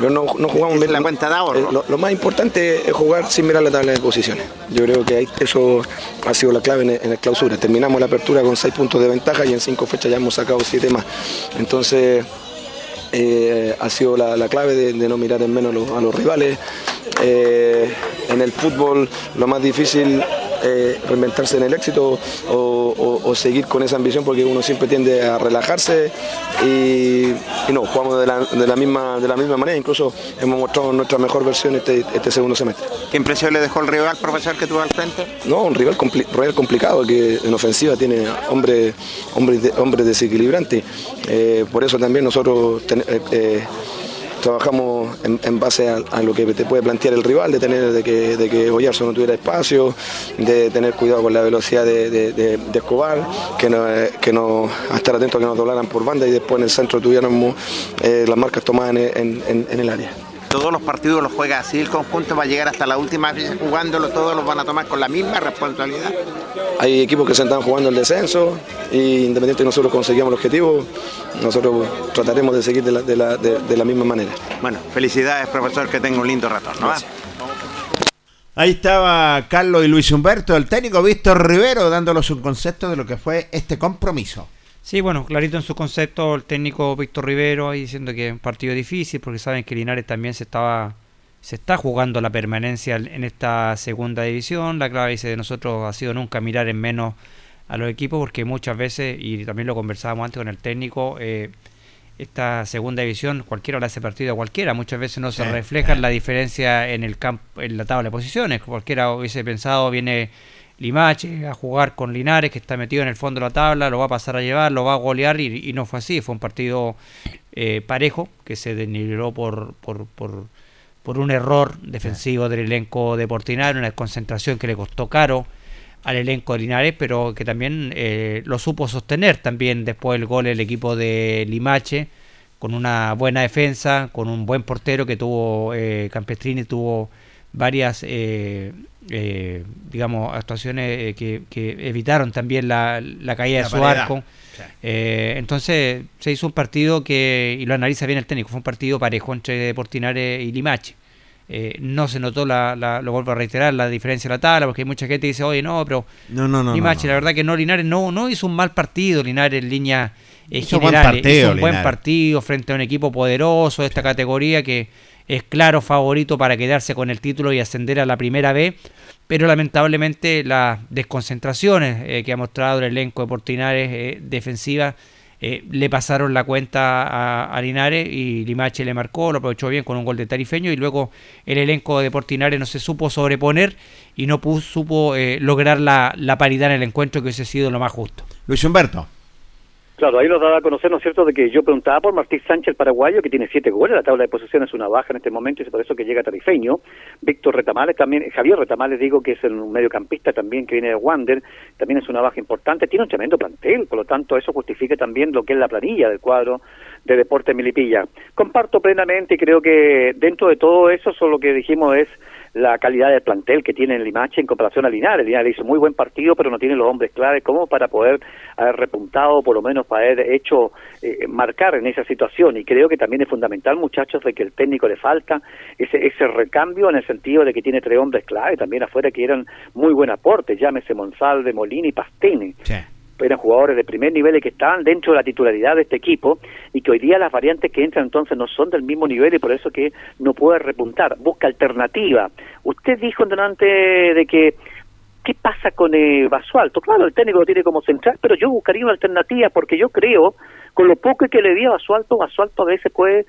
Pero no, no jugamos es bien. la cuenta de ahorro. Eh, lo, lo más importante es jugar sin mirar la tabla de posiciones. Yo creo que ahí- eso ha sido la clave en en el clausura. Terminamos la apertura con seis puntos de ventaja y en cinco fechas ya hemos sacado siete más. Entonces eh, ha sido la, la clave de, de no mirar en menos a los, a los rivales. Eh, en el fútbol lo más difícil es reinventarse en el éxito o, o- o seguir con esa ambición porque uno siempre tiende a relajarse y, y no, jugamos de la, de la misma, de la misma manera, incluso hemos mostrado nuestra mejor versión este, este segundo semestre. ¿Qué impresión le dejó el rival, profesor, que tuvo al frente? No, un rival, compli- rival complicado que en ofensiva tiene hombres hombres de- hombres desequilibrantes. Eh, por eso también nosotros ten- eh, eh, trabajamos en, base a, lo que te puede plantear el rival, de tener de que, de que no tuviera espacio, de tener cuidado con la velocidad de, de- Escobar, que no, eh, que no a estar atentos a que nos doblaran por banda y después en el centro tuviéramos eh, las marcas tomadas en- en el área. Todos los partidos los juega así, el conjunto va a llegar hasta la última vez jugándolo, todos los van a tomar con la misma responsabilidad. Hay equipos que se están jugando el descenso y independiente de nosotros conseguimos el objetivo, nosotros trataremos de seguir de la, de la- de- de la misma manera. Bueno, felicidades, profesor, que tenga un lindo retorno. Ahí estaba Carlos y Luis Humberto, el técnico Víctor Rivero, dándolos un concepto de lo que fue este compromiso. Sí, bueno, clarito en su concepto el técnico Víctor Rivero ahí diciendo que es un partido difícil porque saben que Linares también se estaba se está jugando la permanencia en esta segunda división. La clave dice de nosotros ha sido nunca mirar en menos a los equipos porque muchas veces, y también lo conversábamos antes con el técnico, eh, esta segunda división cualquiera le hace partido a cualquiera. Muchas veces no se refleja la diferencia en el campo, en la tabla de posiciones. Cualquiera hubiese pensado, viene Limache a jugar con Linares, que está metido en el fondo de la tabla, lo va a pasar a llevar, lo va a golear y, no fue así. Fue un partido eh, parejo que se desniveló por, por, por, un error defensivo del elenco de Portinari, una desconcentración que le costó caro al elenco de Linares, pero que también eh, lo supo sostener también después del gol el equipo de Limache, con una buena defensa, con un buen portero que tuvo eh, Campestrini, tuvo varias, eh, digamos, actuaciones eh, que, que evitaron también la, la caída La de su paridad. arco. Sí. Eh, entonces se hizo un partido que, y lo analiza bien el técnico, fue un partido parejo entre Portinare y Limache. Eh, no se notó, la, la- lo vuelvo a reiterar, la diferencia de la tabla, porque hay mucha gente que dice, oye, no, pero No, no, no. Limache, no, la verdad que no, Linares no, no hizo un mal partido, Linares en línea eh, Hizo buen generales, partido, hizo un buen partido frente a un equipo poderoso de esta categoría que es claro favorito para quedarse con el título y ascender a la primera B, pero lamentablemente las desconcentraciones eh, que ha mostrado el elenco de Portinares eh, defensiva eh, le pasaron la cuenta a, a Linares y Limache le marcó, lo aprovechó bien con un gol de Tarifeño y luego el elenco de Portinares no se supo sobreponer y no supo lograr la, la paridad en el encuentro que hubiese sido lo más justo. Luis Humberto. Claro, ahí nos daba a conocer, ¿no es cierto?, de que yo preguntaba por Martín Sánchez, el paraguayo, que tiene siete goles, la tabla de posiciones es una baja en este momento y es por eso que llega Tarifeño. Víctor Retamales también, Javier Retamales, digo, que es un mediocampista también que viene de Wander, también es una baja importante, tiene un tremendo plantel, por lo tanto eso justifica también lo que es la planilla del cuadro de Deporte Milipilla. Comparto plenamente y creo que dentro de todo eso, solo lo que dijimos es la calidad del plantel que tiene el Limache en comparación a Linares. Linares hizo muy buen partido, pero no tiene los hombres claves como para poder haber repuntado, por lo menos para haber hecho eh, marcar en esa situación. Y creo que también es fundamental, muchachos, de que el técnico le falta ese, ese recambio en el sentido de que tiene tres hombres clave también afuera que eran muy buen aporte, llámese Monsalve, Molina y Pastene eran jugadores de primer nivel y que estaban dentro de la titularidad de este equipo y que hoy día las variantes que entran entonces no son del mismo nivel y por eso que no puede repuntar, busca alternativa. Usted dijo delante de que ¿qué pasa con eh, Basualto? Claro, el técnico lo tiene como central, pero yo buscaría una alternativa porque yo creo, con lo poco que le di a Basualto, Basualto a veces puede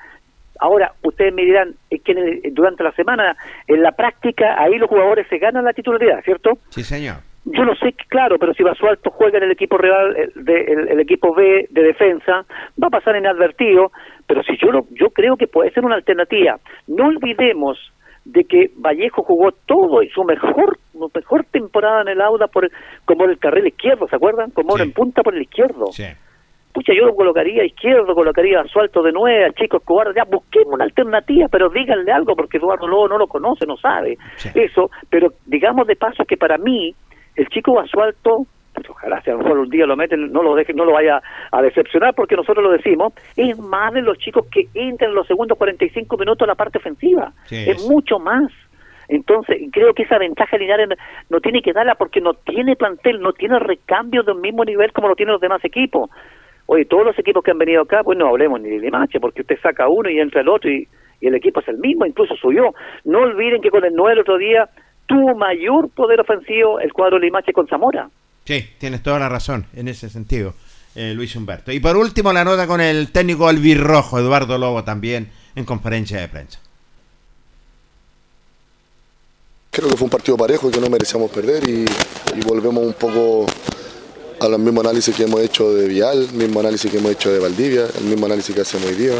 Ahora, ustedes me dirán es que el- durante la semana, en la práctica, ahí los jugadores se ganan la titularidad, ¿cierto? Sí, señor. Yo no sé, claro, pero si Basualto juega en el equipo real, el, de- el- el equipo B de defensa, va a pasar inadvertido, pero si yo lo- yo creo que puede ser una alternativa. No olvidemos de que Vallejo jugó todo y su mejor su mejor temporada en el Auda por como el carril izquierdo, ¿se acuerdan? Como en punta por el izquierdo. Pucha, yo lo colocaría a izquierdo, colocaría a Sualto de nueve, a Chico Escobar, ya busquemos una alternativa, pero díganle algo, porque Eduardo Lobo no lo conoce, no sabe eso, pero digamos de paso que para mí, el chico Basualto, pues ojalá si a lo mejor un día lo meten, no lo dejen, no lo vaya a decepcionar porque nosotros lo decimos, es más de los chicos que entran en los segundos 45 minutos a la parte ofensiva, Sí, es es. mucho más. Entonces, creo que esa ventaja Linares no- tiene que darla porque no tiene plantel, no tiene recambios del mismo nivel como lo tienen los demás equipos. Oye, todos los equipos que han venido acá, pues no hablemos ni de Limache, porque usted saca uno y entra el otro y, y el equipo es el mismo, incluso subió. No olviden que con el 9 el otro día tuvo mayor poder ofensivo el cuadro Limache con Zamora. Sí, tienes toda la razón en ese sentido, eh, Luis Humberto. Y por último, la nota con el técnico albirrojo, Eduardo Lobo, también en conferencia de prensa. Creo que fue un partido parejo y que no merecíamos perder y, y volvemos un poco al mismo análisis que hemos hecho de Vial, el mismo análisis que hemos hecho de Valdivia, el mismo análisis que hacemos hoy día,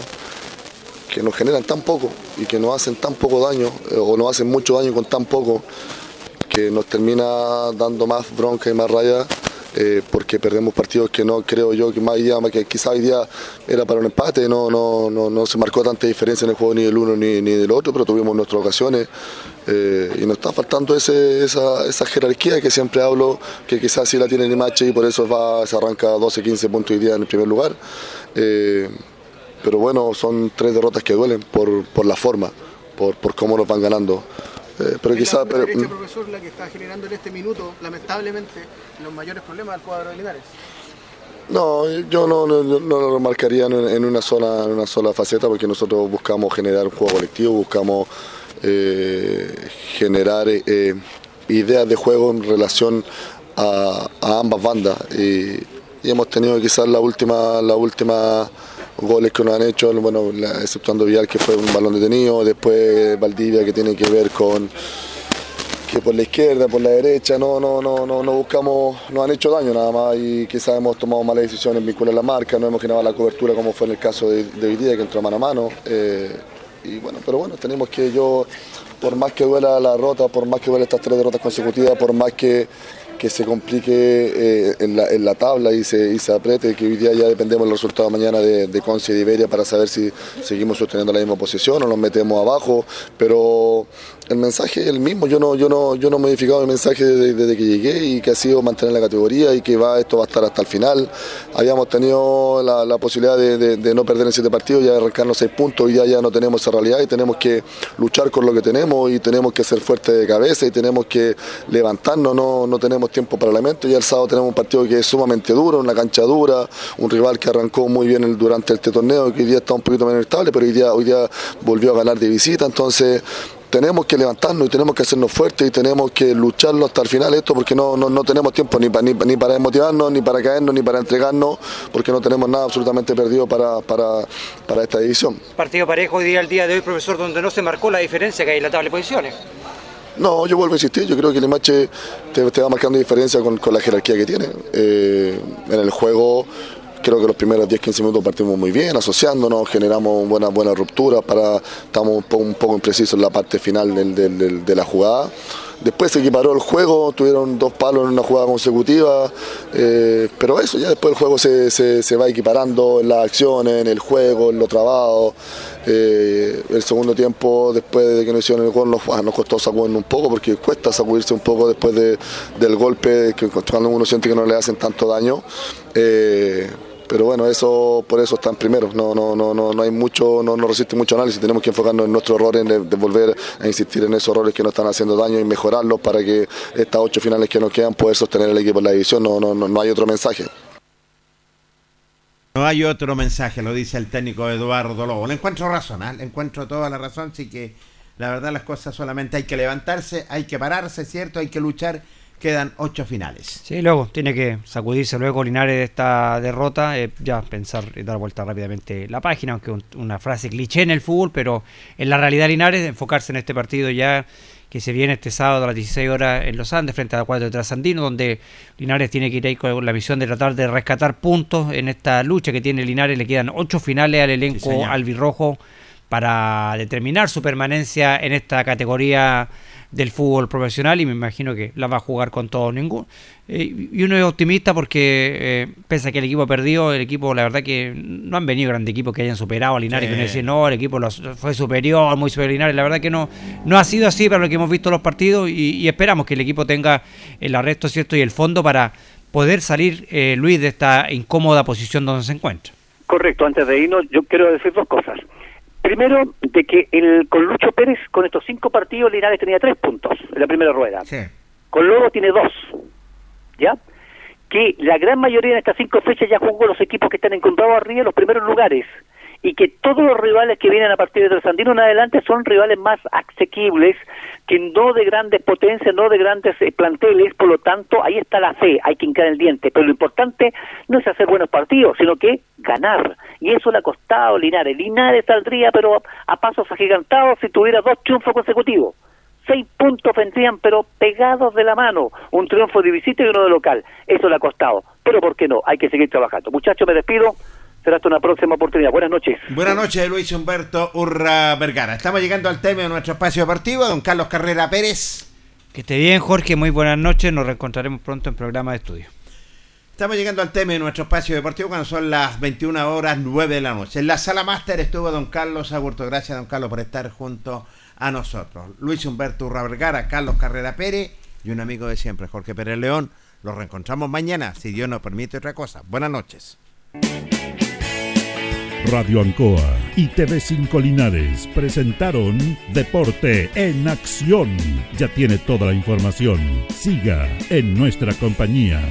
que nos generan tan poco y que nos hacen tan poco daño eh, o nos hacen mucho daño con tan poco que nos termina dando más bronca y más raya eh, porque perdemos partidos que no creo yo que más día, que quizá hoy día era para un empate, no, no, no, no se marcó tanta diferencia en el juego ni del uno ni, ni del otro, pero tuvimos nuestras ocasiones eh, y nos está faltando esa, esa jerarquía que siempre hablo, que quizás sí la tiene Limache y por eso se arranca 12, 15 puntos hoy día en el primer lugar. Pero bueno, son tres derrotas que duelen por, por la forma, por, por cómo nos van ganando. Eh, pero quizás... la derecha, profesor, la que está generando en este minuto, lamentablemente, los mayores problemas del cuadro de Linares. No, yo no, no, no lo marcaría en, en una sola, en una sola faceta porque nosotros buscamos generar un juego colectivo, buscamos eh, generar eh, ideas de juego en relación a, a ambas bandas y, y hemos tenido quizás la última, la última goles que nos han hecho, bueno, exceptuando Vial que fue un balón detenido, después Valdivia que tiene que ver con que por la izquierda, por la derecha, no, no, no, no, no buscamos, nos han hecho daño nada más y quizás hemos tomado malas decisiones vinculando a la marca, no hemos generado la cobertura como fue en el caso de, de que entró mano a mano. eh, y bueno, pero bueno, tenemos que yo, por más que duela la derrota, por más que duela estas tres derrotas consecutivas, por más que, que se complique eh, en, la, tabla y se, y se apriete, que hoy día ya dependemos del resultado mañana de, de Conce y de Iberia para saber si seguimos sosteniendo la misma posición o nos metemos abajo, pero el mensaje es el mismo, yo no, yo no, yo no he modificado el mensaje desde, que llegué y que ha sido mantener la categoría y que va, esto va a estar hasta el final. Habíamos tenido la, posibilidad de, no perder en siete partidos y de arrancarnos seis puntos, hoy día ya no tenemos esa realidad y tenemos que luchar con lo que tenemos y tenemos que ser fuertes de cabeza y tenemos que levantarnos, no, no tenemos tiempo para lamento. Y el sábado tenemos un partido que es sumamente duro, una cancha dura, un rival que arrancó muy bien durante este torneo, que hoy día está un poquito menos estable, pero hoy día, hoy día volvió a ganar de visita, entonces tenemos que levantarnos y tenemos que hacernos fuertes y tenemos que lucharlo hasta el final esto porque no, no, no tenemos tiempo ni, pa- ni, ni para desmotivarnos, ni para caernos, ni para entregarnos, porque no tenemos nada absolutamente perdido para, para, para esta división. Partido parejo hoy día, el día de hoy, profesor, donde no se marcó la diferencia que hay en la tabla de posiciones. No, yo vuelvo a insistir, yo creo que el Limache te, te va marcando diferencia con, con la jerarquía que tiene. Eh, en el juego creo que los primeros 10-15 minutos partimos muy bien, asociándonos, generamos buenas buenas rupturas, para, estamos un poco, imprecisos en la parte final de la jugada. Después se equiparó el juego, tuvieron dos palos en una jugada consecutiva, eh, pero eso, ya después el juego se, va equiparando en las acciones, en el juego, en lo trabado. Eh, el segundo tiempo, después de que nos hicieron el gol, nos, ah, costó sacudirnos un poco, porque cuesta sacudirse un poco después de- del golpe, que cuando uno siente que no le hacen tanto daño. Eh, pero bueno, eso por eso están primeros. No, no, no, no, no hay mucho, no, no resiste mucho análisis. Tenemos que enfocarnos en nuestros errores, en de volver a insistir en esos errores que nos están haciendo daño y mejorarlos para que estas ocho finales que nos quedan poder sostener el equipo en la división. No, no, no, no hay otro mensaje. No hay otro mensaje, lo dice el técnico Eduardo Lobo. Le encuentro razón, ¿ah? le encuentro toda la razón, sí que la verdad las cosas solamente hay que levantarse, hay que pararse, ¿cierto? Hay que luchar, quedan ocho finales. Sí, luego tiene que sacudirse luego Linares de esta derrota, eh, ya pensar y dar vuelta rápidamente la página, aunque un- una frase cliché en el fútbol, pero en la realidad Linares, enfocarse en este partido ya que se viene este sábado a las 16 horas en Los Andes frente a la cuadra de Trasandino, donde Linares tiene que ir ahí con la misión de tratar de rescatar puntos en esta lucha que tiene Linares. Le quedan ocho finales al elenco señor. albirrojo para determinar su permanencia en esta categoría del fútbol profesional y me imagino que la va a jugar con todo ningún eh, y uno es optimista porque eh, pese a que el equipo ha perdido el equipo la verdad que no han venido grandes equipos que hayan superado a Linares Sí. que uno dice no el equipo los- fue superior muy superior a Linares la verdad que no no ha sido así para lo que hemos visto los partidos y, y esperamos que el equipo tenga el arresto cierto y el fondo para poder salir eh, Luis de esta incómoda posición donde se encuentra Correcto, antes de irnos, yo quiero decir dos cosas. Primero, de que el, con Lucho Pérez, con estos cinco partidos, Linares tenía tres puntos en la primera rueda. Con Lobo tiene dos. ¿Ya? Que la gran mayoría de estas cinco fechas ya jugó los equipos que están encontrados arriba en los primeros lugares. Y que todos los rivales que vienen a partir de Trasandino en adelante son rivales más asequibles, que no de grandes potencias, no de grandes eh, planteles, por lo tanto, ahí está la fe, hay que hincar el diente. Pero lo importante no es hacer buenos partidos, sino que ganar. Y eso le ha costado Linares. Linares saldría, pero a pasos agigantados si tuviera dos triunfos consecutivos. Seis puntos vendrían, pero pegados de la mano. Un triunfo de visita y uno de local. Eso le ha costado. Pero ¿por qué no? Hay que seguir trabajando. Muchachos, me despido. Será hasta una próxima oportunidad. Buenas noches. Buenas noches, Luis Humberto Urra Vergara. Estamos llegando al tema de nuestro espacio deportivo, don Carlos Carrera Pérez. que esté bien Jorge muy buenas noches nos reencontraremos pronto en programa de estudio Estamos llegando al tema de nuestro espacio deportivo cuando son las 21 horas 9 de la noche. En la sala máster estuvo don Carlos Agurto. Gracias, don Carlos, por estar junto a nosotros. Luis Humberto Urra Vergara, Carlos Carrera Pérez y un amigo de siempre, Jorge Pérez León. Los reencontramos mañana, si Dios nos permite otra cosa. Buenas noches. Radio Ancoa y TV5 Linares presentaron Deporte en Acción. Ya tiene toda la información. Siga en nuestra compañía.